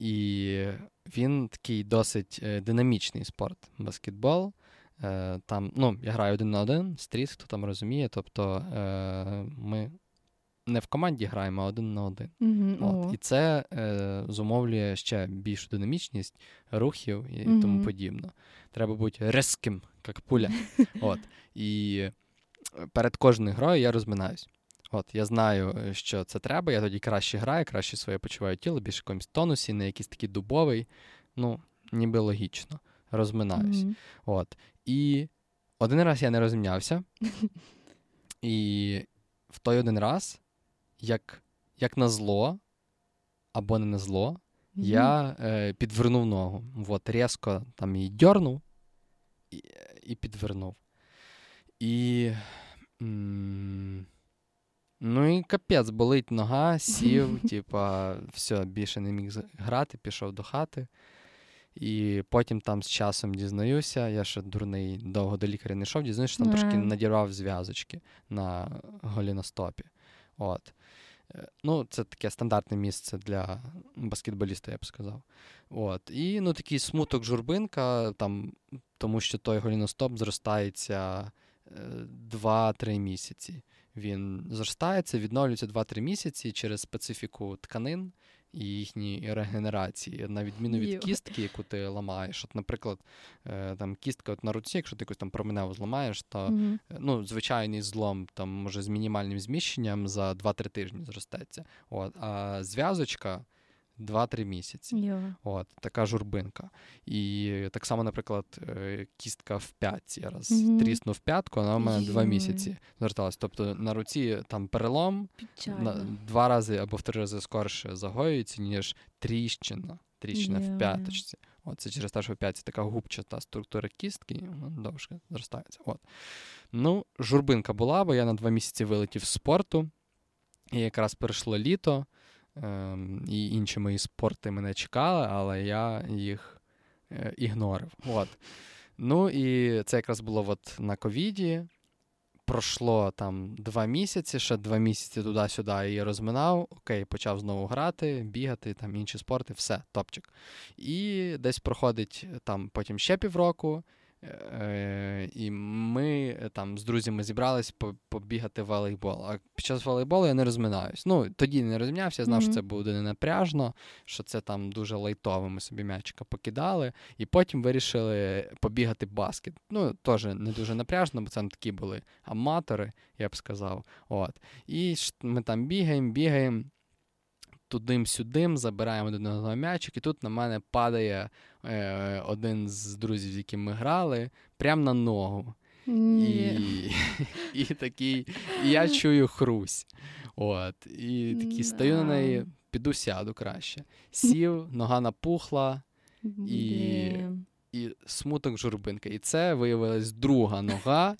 І він такий досить е, динамічний спорт. Баскетбол. Е, там, ну, я граю один на один, стріт, хто там розуміє. Тобто е, ми не в команді граємо, а один на один. Мгм, От. І це е, зумовлює ще більшу динамічність рухів і Мгм. тому подібне. Треба бути резким, як пуля. От. І е, перед кожною грою я розминаюсь. От, я знаю, е, що це треба, я тоді краще граю, краще своє почуваю тіло, більше в якомусь тонусі, не якийсь такий дубовий. Ну, ніби логічно. Розминаюсь. Мгм. От. І один раз я не розмінявся. І в той один раз, як, як на зло, або не на зло, Мгм. я е, підвернув ногу. От, різко там її дьорнув і, і підвернув. І. м, Ну і капець, болить нога, сів, типа, все, більше не міг грати, пішов до хати. І потім там з часом дізнаюся, я ще дурний довго до лікаря не йшов, дізнаюся, що там трошки надірвав зв'язочки на голіностопі. От. Е, Ну, це таке стандартне місце для баскетболіста, я б сказав. От. І ну, такий смуток журбинка, там, тому що той голіностоп зростається е, 2-3 місяці. Він зростається, відновлюється 2-3 місяці через специфіку тканин. І їхній регенерації, на відміну від Йо. кістки, яку ти ламаєш. От, наприклад, е, там кістка от на руці, якщо ти якусь там променеву зламаєш, то е, ну, звичайний злом там може з мінімальним зміщенням за 2-3 тижні зростеться. От, а зв'язочка 2-3 місяці. Йо. От, така журбинка. І так само, наприклад, е, кістка в п'ятці. Я раз Мгм. тріснув п'ятку, вона в мене два Йой. місяці зверталась. Тобто на руці там перелом на, два рази або в три рази скорше загоюється, ніж тріщина. Тріщина Йой. в п'яточці. От, це через те, що в п'ятці така губчата структура кістки, вона довше зростається. От. Ну, журбинка була, бо я на два місяці вилетів з спорту, і якраз перейшло літо, і інші мої спорти мене чекали, але я їх е, ігнорив. От. Ну і це якраз було от на ковіді. Пройшло там два місяці, ще два місяці туди-сюди її розминав. Окей, почав знову грати, бігати, там інші спорти, все, топчик. І десь проходить там потім ще півроку. Е, і ми е, там з друзями зібрались побігати в волейбол. А під час волейболу я не розминаюсь. Ну, тоді не розмінявся, я знав, що це буде не напряжно, що це там дуже лайтово. Ми собі м'ячика покидали, і потім вирішили побігати баскет. Ну, теж не дуже напряжно, бо це там такі були аматори, я б сказав. От. І ми там бігаємо, бігаємо. Тудим-сюдим, забираємо один одного м'ячик, і тут на мене падає е, один з друзів, з яким ми грали, прямо на ногу. І, Ні. і такий, і я чую хрусь. От, і такий стою на неї, піду сяду краще. Сів, нога напухла, Блін. і смуток журбинка. І це виявилась друга нога.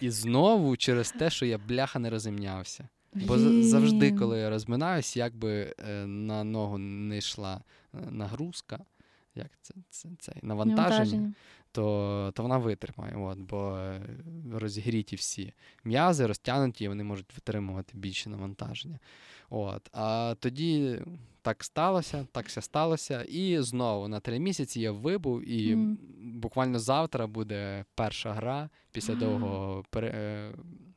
І знову через те, що я бляха не розімнявся. Бо завжди, коли я розминаюсь, якби е, на ногу не йшла е, нагрузка, як це, це, це навантаження, то, то вона витримає. От, бо розігріті всі м'язи, розтягнуті, і вони можуть витримувати більше навантаження. От. А тоді так сталося, так все сталося. І знову на три місяці я вибув, і Мгм. буквально завтра буде перша гра після довгого пере- е,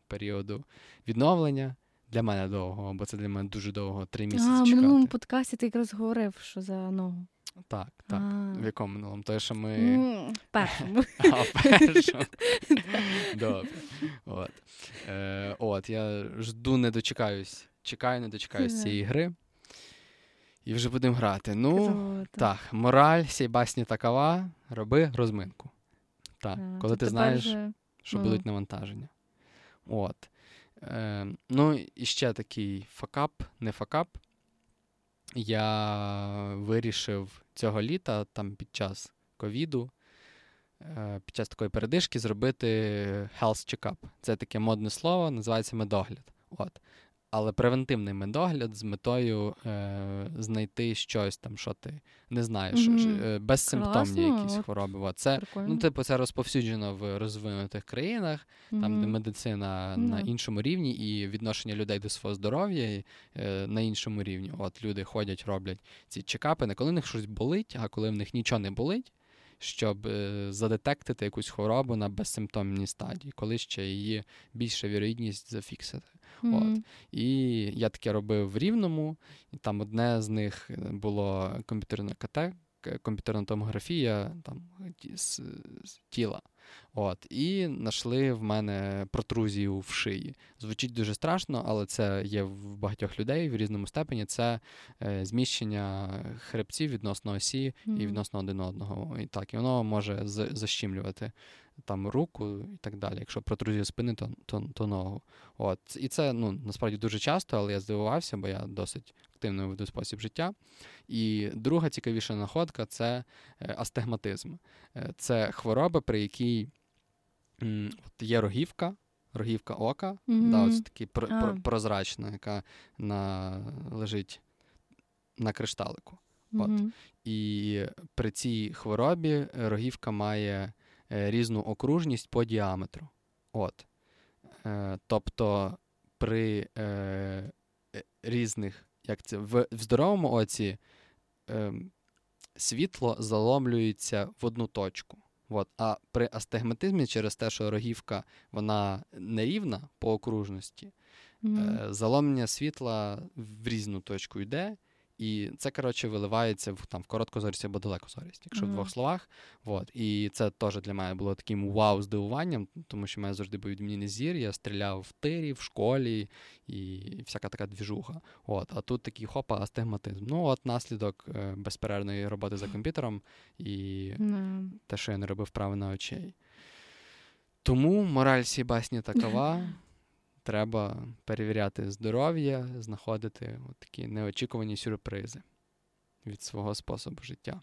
періоду відновлення. Для мене довго, бо це для мене дуже довго, три місяці А, в минулому подкасті ти якраз говорив, що за ногу. Так, так. А. В якому минулому? Те, що ми. Ну, першому. А, в першому. Добре. От. Е, от, я жду, не дочекаюсь. Чекаю, не дочекаюсь цієї гри. І вже будемо грати. Ну, так, мораль сій басні такова, роби розминку. Так, А, коли ти знаєш, що ну. будуть навантаження. От. Е, ну, і ще такий факап, не факап. Я вирішив цього літа, там під час ковіду, е, під час такої передишки зробити health check-up. Це таке модне слово, називається медогляд. От. Але превентивний медогляд з метою е, знайти щось там, що ти не знаєш, е, безсимптомні якісь хвороби. От. Це, Прикольно. ну, типу, це розповсюджено в розвинутих країнах, там, де медицина Ну на іншому рівні, і відношення людей до свого здоров'я е, на іншому рівні. От люди ходять, роблять ці чекапи, не коли в них щось болить, а коли в них нічого не болить, щоб е, задетектити якусь хворобу на безсимптомній стадії, коли ще її більша вірогідність зафіксити. Мгм. І я таке робив в Рівному, і там одне з них е, було комп'ютерне КТ, комп'ютерна томографія там, з, з тіла. От, і знайшли в мене протрузію в шиї. Звучить дуже страшно, але це є в багатьох людей в різному степені. Це е, зміщення хребців відносно осі і відносно один одного. І так, і воно може защімлювати там руку і так далі. Якщо протрузія спини, то, то, то ногу. От. І це ну, насправді дуже часто, але я здивувався, бо я досить активно веду спосіб життя. І друга цікавіша находка це е, астигматизм. Е, Це хвороба, при якій от є рогівка, рогівка ока, Мгм. да, ось такі про, А. про, прозрачна, яка на, лежить на кришталику. От. І при цій хворобі рогівка має різну окружність по діаметру. От. Е, тобто при е, е, різних, як це, в, в здоровому оці е, світло заломлюється в одну точку. От. А при астигматизмі, через те, що рогівка вона нерівна по окружності. Е, Заломлення світла в різну точку йде, І це, коротше, виливається в там в короткозорість або далекозорість, якщо Ага. в двох словах. Вот. І це теж для мене було таким вау-здивуванням, тому що в мене завжди був відмінний зір. Я стріляв в тирі, в школі і всяка така двіжуха. От. А тут такий хопа, астигматизм. Ну, от наслідок е, безперервної роботи за комп'ютером і Да. те, що я не робив право на очей. Тому мораль всій басні такова. Треба перевіряти здоров'я, знаходити такі неочікувані сюрпризи від свого способу життя.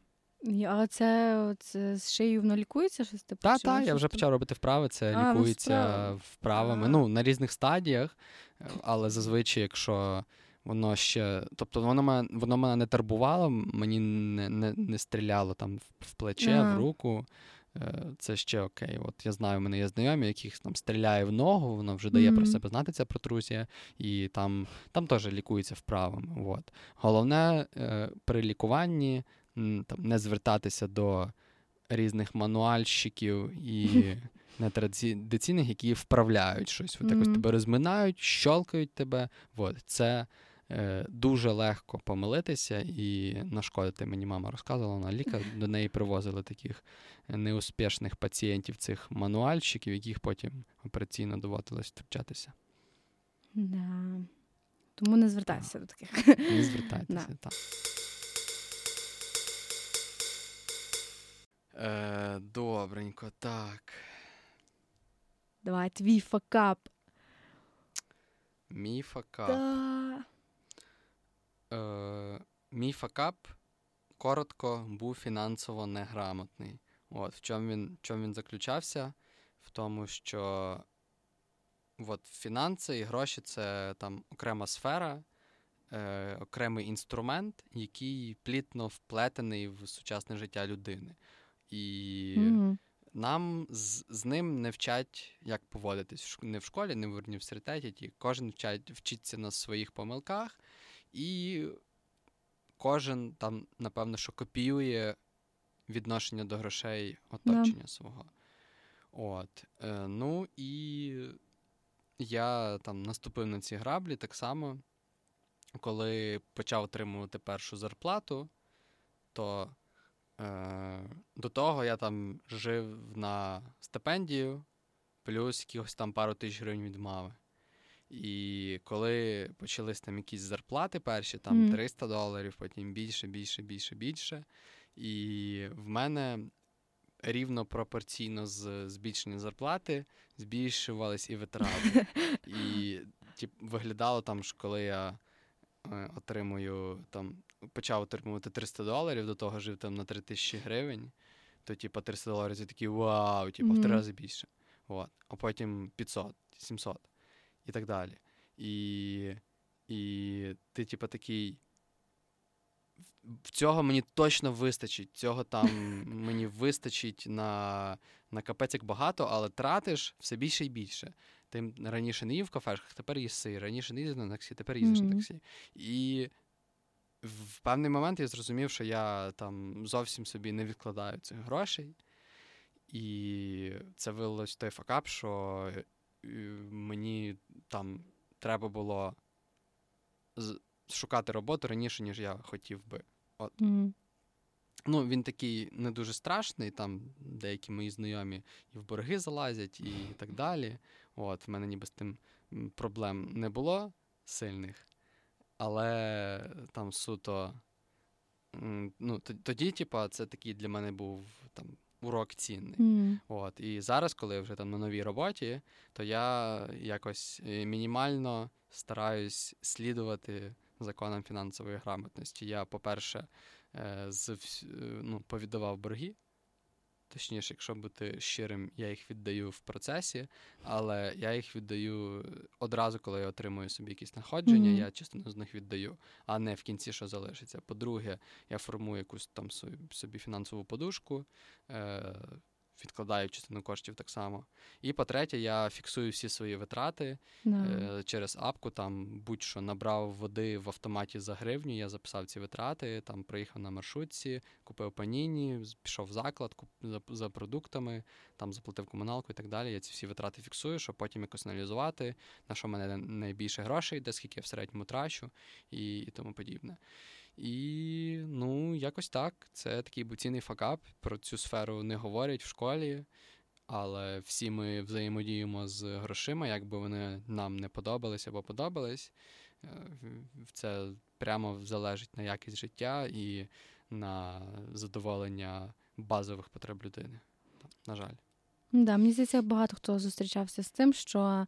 А це, з шиєю воно лікується щось типу? Та, чи та, я вже почав робити вправи, це А, лікується вправи. вправами. А. Ну, на різних стадіях, але зазвичай, якщо воно ще. Тобто воно мене, воно мене не турбувало, мені не, не, не стріляло там в- плече, Ага. в руку. Е, Це ще окей. От я знаю, у мене є знайомі, яких там стріляє в ногу, воно вже дає про себе знати ця протрузія, і там, там теж лікується вправами. От. Головне е, при лікуванні там, не звертатися до різних мануальщиків і нетрадиційних, які вправляють щось. От якось Мгм. тебе розминають, щолкають тебе. От. Це дуже легко помилитися і нашкодити. Мені мама розказувала, вона лікар, до неї привозили таких е, неуспішних пацієнтів, цих мануальщиків, яких потім операційно доводилось втручатися. Да. Тому не звертайся до таких. Не звертайтеся. Да. так. Е, добренько, так. Давай, твій факап. Мій факап. Да. Е, мій факап коротко був фінансово неграмотний. От, в чому він, в чому він заключався? В тому, що от, фінанси і гроші це там окрема сфера, е, окремий інструмент, який плітно вплетений в сучасне життя людини. І Мгм. нам з, з ним не вчать, як поводитись не в школі, не в університеті. Ті. Кожен вчать, вчиться на своїх помилках, і кожен там, напевно, що копіює відношення до грошей оточення свого. От. Е, ну і я там наступив на ці граблі так само. Коли почав отримувати першу зарплату, то е, до того я там жив на стипендію, плюс якихось там пару тисяч гривень від мами. І коли почались там якісь зарплати перші, там Мгм. 300 доларів, потім більше, більше, більше, більше. І в мене рівно пропорційно з збільшенням зарплати збільшувались і витрати. І тип, виглядало там, що коли я е, отримую там, почав отримувати 300 доларів, до того жив там на 3000 гривень, то типу 300 доларів це такі вау, типу, в три рази більше. От. А потім 500, 700 і так далі. І, і ти, типу, такий. Цього мені точно вистачить. Цього там мені вистачить на, на капець як багато, але тратиш все більше і більше. Ти раніше не їв в кафешках, тепер їси. Раніше не їздив на таксі, тепер їздиш на таксі. І в певний момент я зрозумів, що я там зовсім собі не відкладаю цих грошей. І це вилилось той факап, що мені там треба було шукати роботу раніше, ніж я хотів би. Мгм. Ну, він такий не дуже страшний, там деякі мої знайомі і в борги залазять, і так далі. От, в мене ніби з тим проблем не було сильних, але там суто. Ну, тоді, типа, це такий для мене був там урок цінний. Mm. От, і зараз, коли я вже там на новій роботі, то я якось е, мінімально стараюсь слідувати законам фінансової грамотності. Я, по-перше, е, з, е, ну, повіддавав борги. Точніше, якщо бути щирим, я їх віддаю в процесі, але я їх віддаю одразу, коли я отримую собі якісь находження, Мгм. я частину з них віддаю, а не в кінці, що залишиться. По-друге, я формую якусь там собі, собі фінансову подушку, е, відкладаю частину коштів так само. І по-третє, я фіксую всі свої витрати Да. е, через апку. Там будь-що набрав води в автоматі за гривню, я записав ці витрати, там проїхав на маршрутці, купив паніні, пішов в заклад куп, за, за продуктами, там заплатив комуналку і так далі. Я ці всі витрати фіксую, щоб потім якось аналізувати, на що в мене найбільше грошей йде, скільки я в середньому трачу і, і тому подібне. І ну, якось так. Це такий буційний факап. Про цю сферу не говорять в школі, але всі ми взаємодіємо з грошима, якби вони нам не подобались або подобались. Е, це прямо залежить на якість життя і на задоволення базових потреб людини. На жаль. Да, мені здається, багато хто зустрічався з тим, що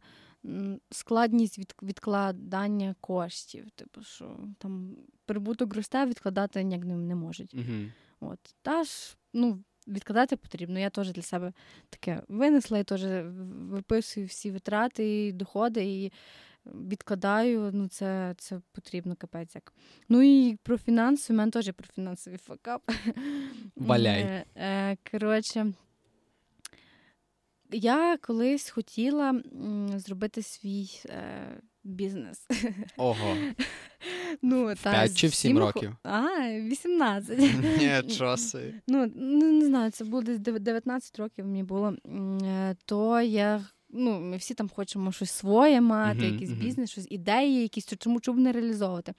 складність від, відкладання коштів. Типу, що там прибуток росте, відкладати ніяк не, не можуть. Угу. От. Та ж, ну, відкладати потрібно. Я теж для себе таке винесла і теж виписую всі витрати і доходи і відкладаю. Ну, це це потрібно капець як. Ну і про фінанси, у мене теж про фінансовий факап. Валяй. Е, е, коротше, я колись хотіла м, зробити свій е, бізнес. Ого. Ну, та, 5 чи в 7 років? А, 18. Ні, часи. Ну, ну, не знаю, це було десь 19 років мені було. Е, то я. Ну, ми всі там хочемо щось своє мати, uh-huh, якийсь uh-huh. бізнес, щось ідеї, якісь чому чому не реалізовувати.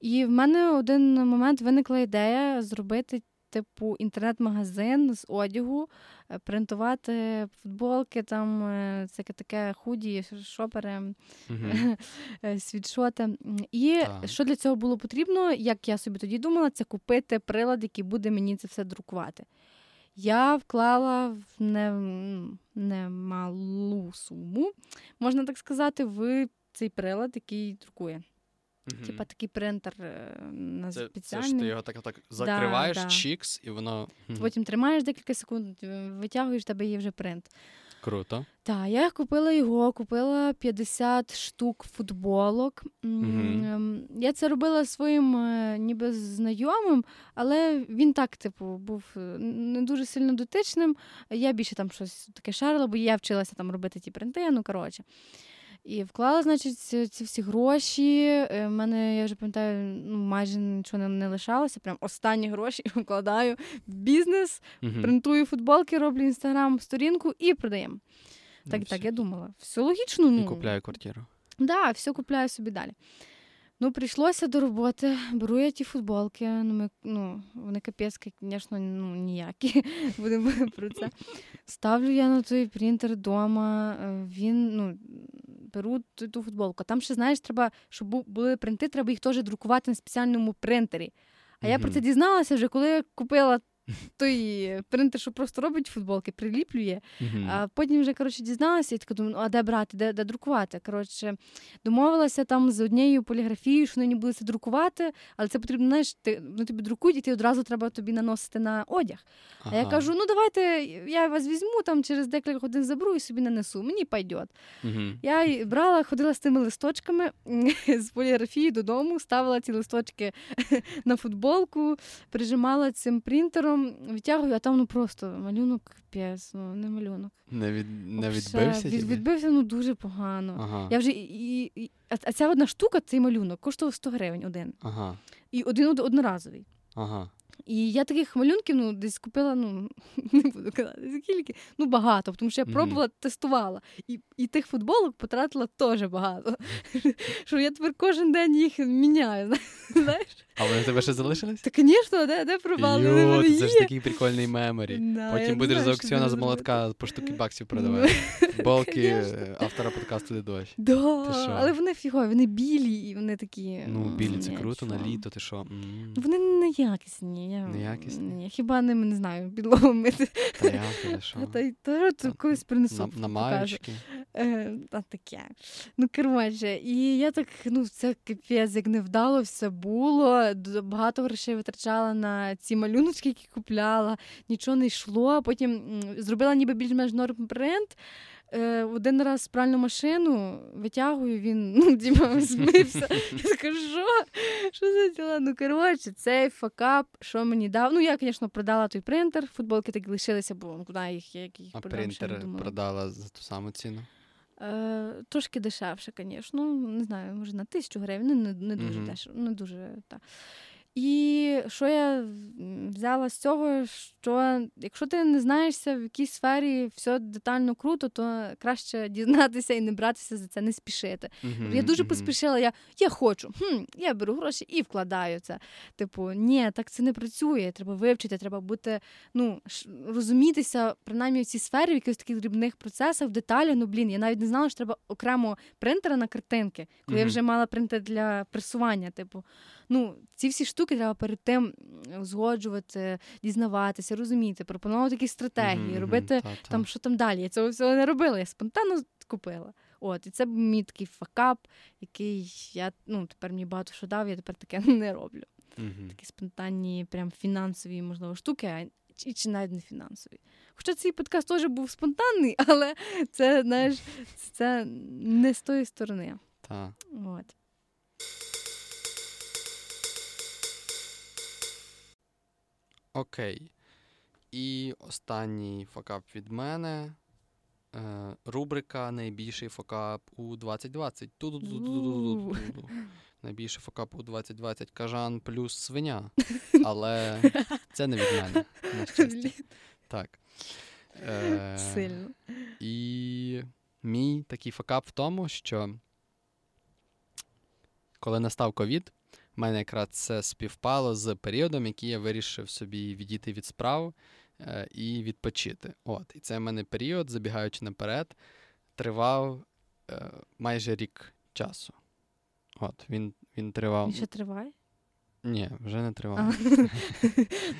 І в мене один момент виникла ідея зробити типу інтернет-магазин з одягу, е, принтувати футболки, там е, всяке таке худі, шопери, mm-hmm. світшоти. І так. що для цього було потрібно, як я собі тоді думала, це купити прилад, який буде мені це все друкувати. Я вклала в немалу суму, можна так сказати, в цей прилад, який друкує. Угу. Типа такий принтер е, на це, спеціальний. Це ж ти його так так закриваєш, да, чікс, і воно. Потім тримаєш декілька секунд, витягуєш, тебе є вже принт. Круто. Так, я купила його, купила 50 штук футболок. mm Я це робила своїм е, ніби знайомим, але він так, типу, був е, не дуже сильно дотичним. Я більше там щось таке шарила, бо я вчилася там робити ті принти. Ну, коротше. І вклала, значить, ці всі гроші. У е, мене, я вже пам'ятаю, ну, майже нічого не, не лишалося. Прям останні гроші вкладаю в бізнес, uh принтую футболки, роблю інстаграм-сторінку і продаємо. Ну, так, все. так, я думала. Все логічно. ну. І купляю квартиру. Так, да, все купляю собі далі. Ну, прийшлося до роботи, беру я ті футболки. Ну, ми, ну Вони капець, звісно, ну, ніякі. Будемо про це. Ставлю я на той принтер вдома. Е, він, ну, беру ту, ту футболку. Там ще, знаєш, треба, щоб були принти, треба їх теж друкувати на спеціальному принтері. А mm-hmm. я про це дізналася вже, коли я купила той принтер, що просто робить футболки, приліплює. Uh-huh. А потім вже коротше, дізналася і така думаю, ну, а де брати, де де друкувати? Коротше, домовилася там з однією поліграфією, що вони будуть це друкувати, але це потрібно, знаєш, ти ну, тобі друкують, і ти одразу треба тобі наносити на одяг. Ага. А я кажу: ну давайте я вас візьму, там через декілька годин заберу і собі нанесу. Мені пайдет. Uh-huh. Я брала, ходила з тими листочками з поліграфії додому, ставила ці листочки на футболку, прижимала цим принтером потім відтягую, а там ну просто малюнок капець, ну не малюнок. Не від, не відбився? Від, відбився ну дуже погано. Ага. Я вже і, і, А ця одна штука, цей малюнок, коштував 100 гривень один. Ага. І один одноразовий. Ага. І я таких малюнків ну, десь купила, ну не буду казати, скільки, ну багато, тому що я пробувала, mm-hmm. тестувала. І і тих футболок потратила теж багато. Що я тепер кожен день їх міняю. знаєш. А вони тебе ще залишились? Та, звісно, де де? Йо, Це ж такий прикольний меморі. Да, Потім будеш за аукціона з молотка по штуки баксів продавати. Болки автора подкасту «Де дощ». Да, Але вони фігові, вони білі і вони такі. Ну, білі це круто, на літо, ти що? Вони неякісні. Я... Неякісні? Ні, хіба ними не знаю, підлогу мити. Та я ти що? Та, та, колись принесу. На, на маючки? Е, а таке. Ну, коротше, і я так, ну, це капець, як невдало все було багато грошей витрачала на ці малюночки, які купляла, нічого не йшло. Потім зробила ніби більш-менш норм бренд. Е, один раз пральну машину витягую, він ну, діма змився. Я скажу, що Що за діла? Ну, коротше, цей факап, що мені дав. Ну, я, звісно, продала той принтер, футболки так лишилися, бо ну, куди їх як їх А принтер продала за ту саму ціну? Е, Трошки дешевше, звісно. Не знаю, може на тисячу гривень, не не дуже mm-hmm. дешево, не дуже так. І що я взяла з цього, що якщо ти не знаєшся в якій сфері все детально круто, то краще дізнатися і не братися за це, не спішити. Mm-hmm, я дуже mm-hmm. поспішила, я я хочу, хм, я беру гроші і вкладаю це. Типу, ні, так це не працює. Треба вивчити, треба бути, ну, розумітися, принаймні в цій сфері, в якихось таких дрібних процесах, в деталях. Ну, блін, я навіть не знала, що треба окремо принтера на картинки, коли mm-hmm. я вже мала принтер для пресування. Типу, ну, ці всі штуки треба перед тим узгоджувати, дізнаватися, розуміти, пропонувати якісь стратегії, mm-hmm, робити та, там, що там далі. Я цього всього не робила, я спонтанно купила. От, і це мій такий факап, який я ну, тепер мені багато що дав, я тепер таке не роблю. Mm-hmm. Такі спонтанні, прям фінансові, можливо, штуки, а і чи навіть не фінансові. Хоча цей подкаст теж був спонтанний, але це, знаєш, це не з тої сторони. Так. От. Окей. І останній факап від мене. Е, Рубрика Найбільший факап у 2020. Найбільший факап у 2020 кажан плюс свиня. Але це не від мене. на щастя. Так. Е, Сильно. І мій такий факап в тому, що коли настав ковід, в мене якраз це співпало з періодом, який я вирішив собі відійти від справ е, і відпочити. От, І це в мене період, забігаючи наперед, тривав е, майже рік часу. От, Він він тривав. Він ще триває? Ні, вже не триває.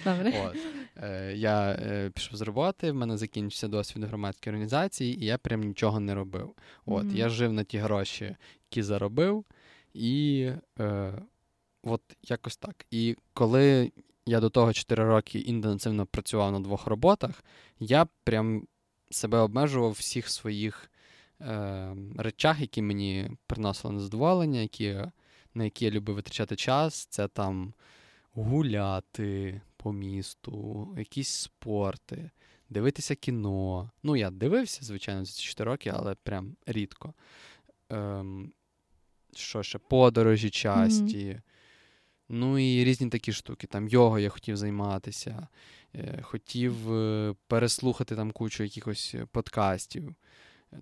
Добре. От. Е, Я е, пішов з роботи, в мене закінчився досвід громадської організації, і я прям нічого не робив. От, mm-hmm. Я жив на ті гроші, які заробив, і е, От якось так. І коли я до того 4 роки інтенсивно працював на двох роботах, я прям себе обмежував в всіх своїх е, речах, які мені приносили незадоволення, які, на які я любив витрачати час. Це там гуляти по місту, якісь спорти, дивитися кіно. Ну, я дивився, звичайно, за ці 4 роки, але прям рідко. Ем, Що ще? Подорожі часті. Mm-hmm. Ну і різні такі штуки. Там його я хотів займатися, е, хотів е, переслухати там кучу якихось подкастів,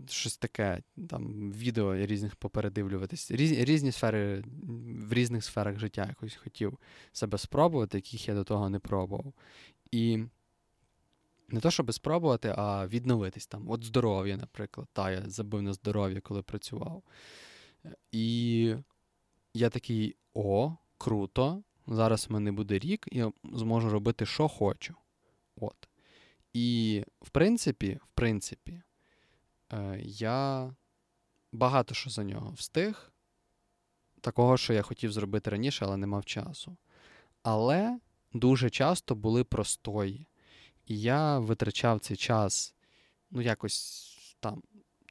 щось таке, там відео різних попередивлюватись. Різ, різні сфери, в різних сферах життя якось хотів себе спробувати, яких я до того не пробував. І не то, щоб спробувати, а відновитись там. От здоров'я, наприклад. Та, я забив на здоров'я, коли працював. І я такий: о круто. Зараз в мене буде рік, і я зможу робити, що хочу. От. І, в принципі, в принципі, е, я багато що за нього встиг. Такого, що я хотів зробити раніше, але не мав часу. Але дуже часто були простої. І я витрачав цей час, ну, якось там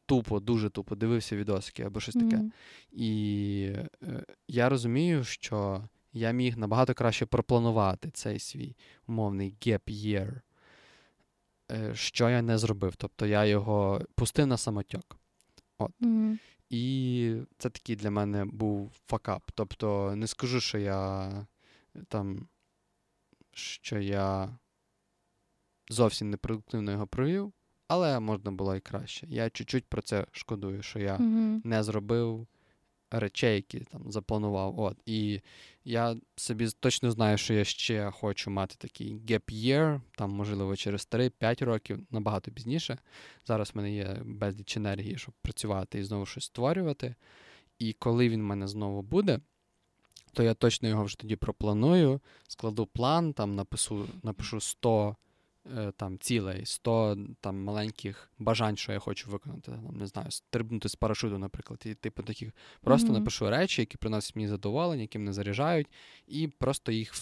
тупо, дуже тупо дивився відосики або щось таке. Mm-hmm. І е, я розумію, що я міг набагато краще пропланувати цей свій умовний gap year, е, що я не зробив. Тобто я його пустив на самотьок. От. Mm-hmm. І це такий для мене був факап. Тобто, не скажу, що я там, що я зовсім непродуктивно його провів але можна було і краще. Я чуть-чуть про це шкодую, що я mm-hmm. не зробив речей, які там запланував. От. І я собі точно знаю, що я ще хочу мати такий gap year, там, можливо, через 3-5 років, набагато пізніше. Зараз в мене є безліч енергії, щоб працювати і знову щось створювати. І коли він в мене знову буде. То я точно його вже тоді пропланую, складу план, там напишу напишу 100 Е, там цілей, 100 там маленьких бажань, що я хочу виконати. Там, Не знаю, стрибнути з парашуту, наприклад. І типу таких просто mm-hmm. напишу речі, які приносять мені задоволення, які мене заряджають, і просто їх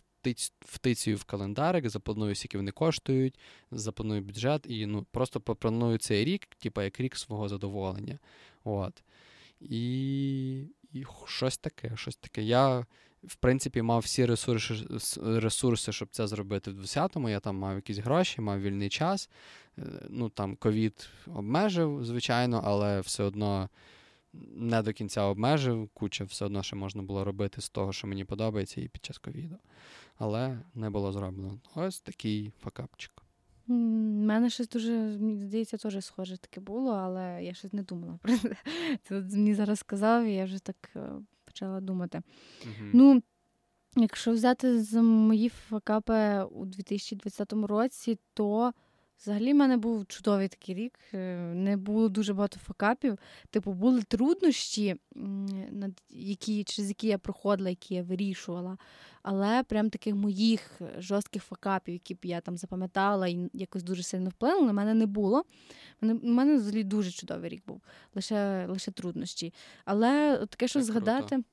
втицюю в календарик, запланую, скільки вони коштують, запланую бюджет і ну, просто пропланую цей рік, типу як рік свого задоволення. От. І і щось таке, щось таке. Я в принципі, мав всі ресурси, ресурси, щоб це зробити в 10-му. Я там мав якісь гроші, мав вільний час. Е, ну там ковід обмежив, звичайно, але все одно не до кінця обмежив, куча все одно ще можна було робити з того, що мені подобається, і під час ковіду. Але не було зроблено. Ось такий факапчик. У мене щось дуже, мені здається, теж схоже таке було, але я щось не думала про це. Це мені зараз сказав, і я вже так е, почала думати. Угу. Ну, якщо взяти з мої факапи у 2020 році, то взагалі в мене був чудовий такий рік. Е, не було дуже багато факапів. Типу, були труднощі, які, через які я проходила, які я вирішувала. Але прям таких моїх жорстких факапів, які б я там запам'ятала і якось дуже сильно вплинули, на мене не було. У мене, взагалі дуже чудовий рік був, лише лише труднощі. Але таке, що згадати,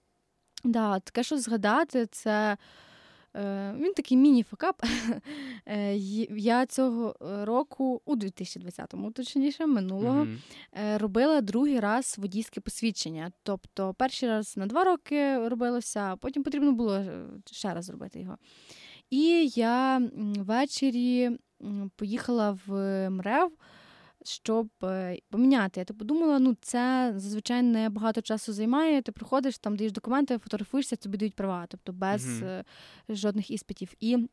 да, таке, що згадати, це. Е, він такий міні-факап. Е, я цього року, у 2020-му, точніше, минулого, mm-hmm. робила другий раз водійське посвідчення. Тобто, перший раз на два роки робилося, а потім потрібно було ще раз зробити його. І я ввечері поїхала в МРЕВ щоб е, поміняти. Я так подумала, ну це зазвичай не багато часу займає. Ти приходиш, там даєш документи, фотографуєшся, тобі дають права, тобто без mm-hmm. жодних іспитів. І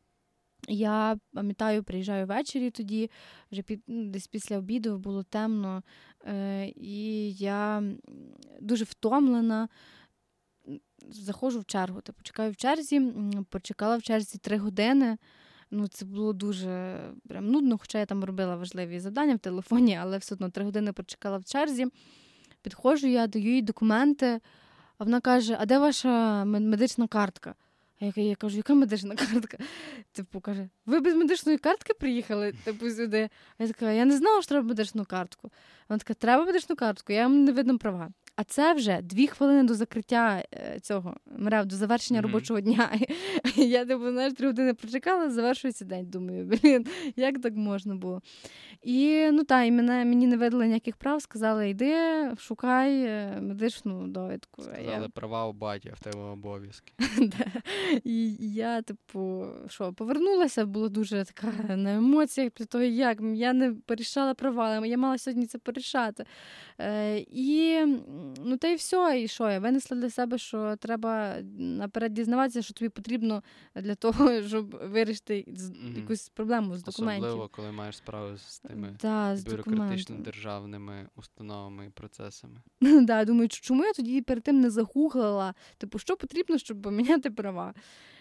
я пам'ятаю, приїжджаю ввечері тоді, вже під, ну, десь після обіду було темно, е, і я дуже втомлена. Заходжу в чергу, типу чекаю в черзі, почекала в черзі три години. Ну, це було дуже прям нудно, хоча я там робила важливі завдання в телефоні, але все одно три години почекала в черзі. Підходжу, я даю їй документи, а вона каже: А де ваша медична картка? А я, я кажу, яка медична картка? Типу, каже, ви без медичної картки приїхали типу, сюди. А я така, я не знала, що треба медичну картку. Вона така, треба медичну картку, я вам не видно права. А це вже дві хвилини до закриття е, цього мрев, до завершення mm-hmm. робочого дня. Я типу, знаєш, три години прочекала, завершується день. Думаю, блін, як так можна було? І ну та, і мене мені не видали ніяких прав, сказали, йди, шукай е, медичну довідку. Сказали я... права у баті, в тебе обов'язки. І я, типу, що, повернулася, було дуже така на емоціях для того, як я не порішала права, але я мала сьогодні це порішати. Е, І ну та й все. І що? Я винесла для себе, що треба наперед дізнаватися, що тобі потрібно для того, щоб вирішити mm-hmm. якусь проблему з документів. Особливо, коли маєш справу з тими да, з бюрократичними державними установами і процесами. Да, Думаю, чому я тоді перед тим не загуглила? Типу, що потрібно, щоб поміняти права?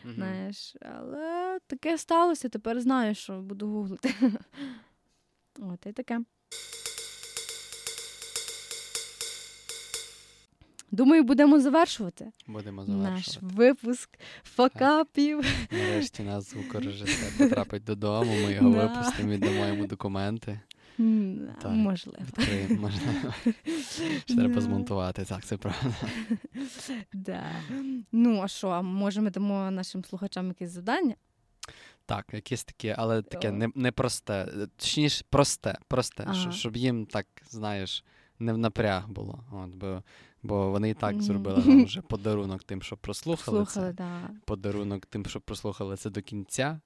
Mm-hmm. Знаєш, Але таке сталося, тепер знаю, що буду гуглити. От і таке. Думаю, будемо завершувати. Будемо завершувати. Наш випуск факапів. Нарешті нас звукорежисер потрапить додому, ми його да. випустимо, віддамо йому документи. Так, Можливо. Відкриємо, можливо. Треба змонтувати, так, це правда. Да. Ну, а що, може ми дамо нашим слухачам якесь завдання? Так, якесь таке, але таке не, не. Точніше, просте, просте, ага. щоб їм так, знаєш, не в напряг було. От, бо Бо вони і так зробили нам вже подарунок тим, що прослухали Слухали, це. Да. Подарунок тим, що прослухали це до кінця.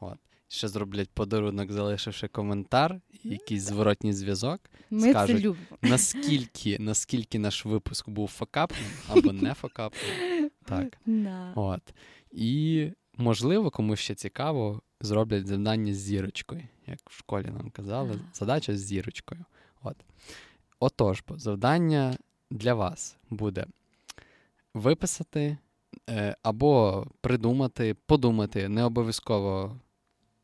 От. Ще зроблять подарунок, залишивши коментар, якийсь зворотній зв'язок. Ми скажуть, це любимо. наскільки наскільки наш випуск був факапним або не факапним. Так. Да. От. І, можливо, комусь ще цікаво, зроблять завдання з зірочкою, як в школі нам казали, задача з зірочкою. От. Отож, бо завдання для вас буде виписати е, або придумати, подумати, не обов'язково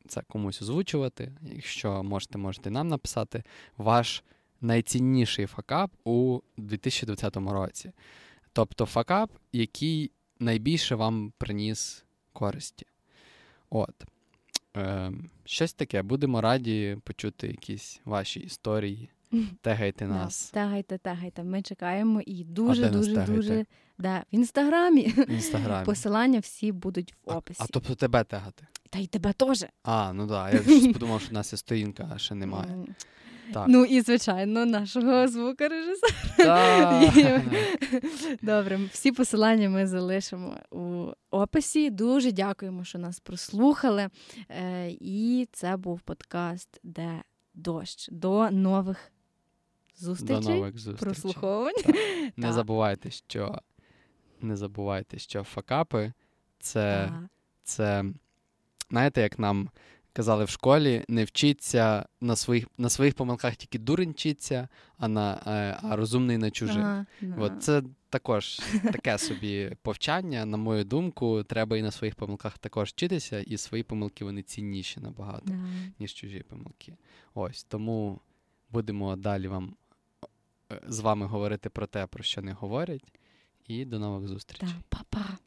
це комусь озвучувати. Якщо можете, можете нам написати ваш найцінніший факап у 2020 році. Тобто факап, який найбільше вам приніс користі. От. Е, Щось таке. Будемо раді почути якісь ваші історії. Тегайте нас. Тегайте, тегайте. Ми чекаємо і дуже, дуже, дуже. Да, В інстаграмі. В інстаграмі. Посилання всі будуть в описі. А, а тобто тебе тегати? Та й тебе теж. А, ну так. Да. Я подумав, що в нас є сторінка, а ще немає. Так. Ну і, звичайно, нашого звукорежисера. Добре, всі посилання ми залишимо у описі. Дуже дякуємо, що нас прослухали. Е, і це був подкаст, де дощ. До нових зустрічей, До нових зустрічей. прослуховувань. Не Так. забувайте, що не забувайте, що факапи це, Так. це знаєте, як нам казали в школі, не вчиться на своїх, на своїх помилках тільки дурень вчиться, а, на, е, а розумний на чужих. Ага. От це також таке собі повчання, на мою думку, треба і на своїх помилках також вчитися, і свої помилки вони цінніші набагато, Да. ніж чужі помилки. Ось тому будемо далі вам з вами говорити про те, про що не говорять. І до нових зустрічей. Па-па.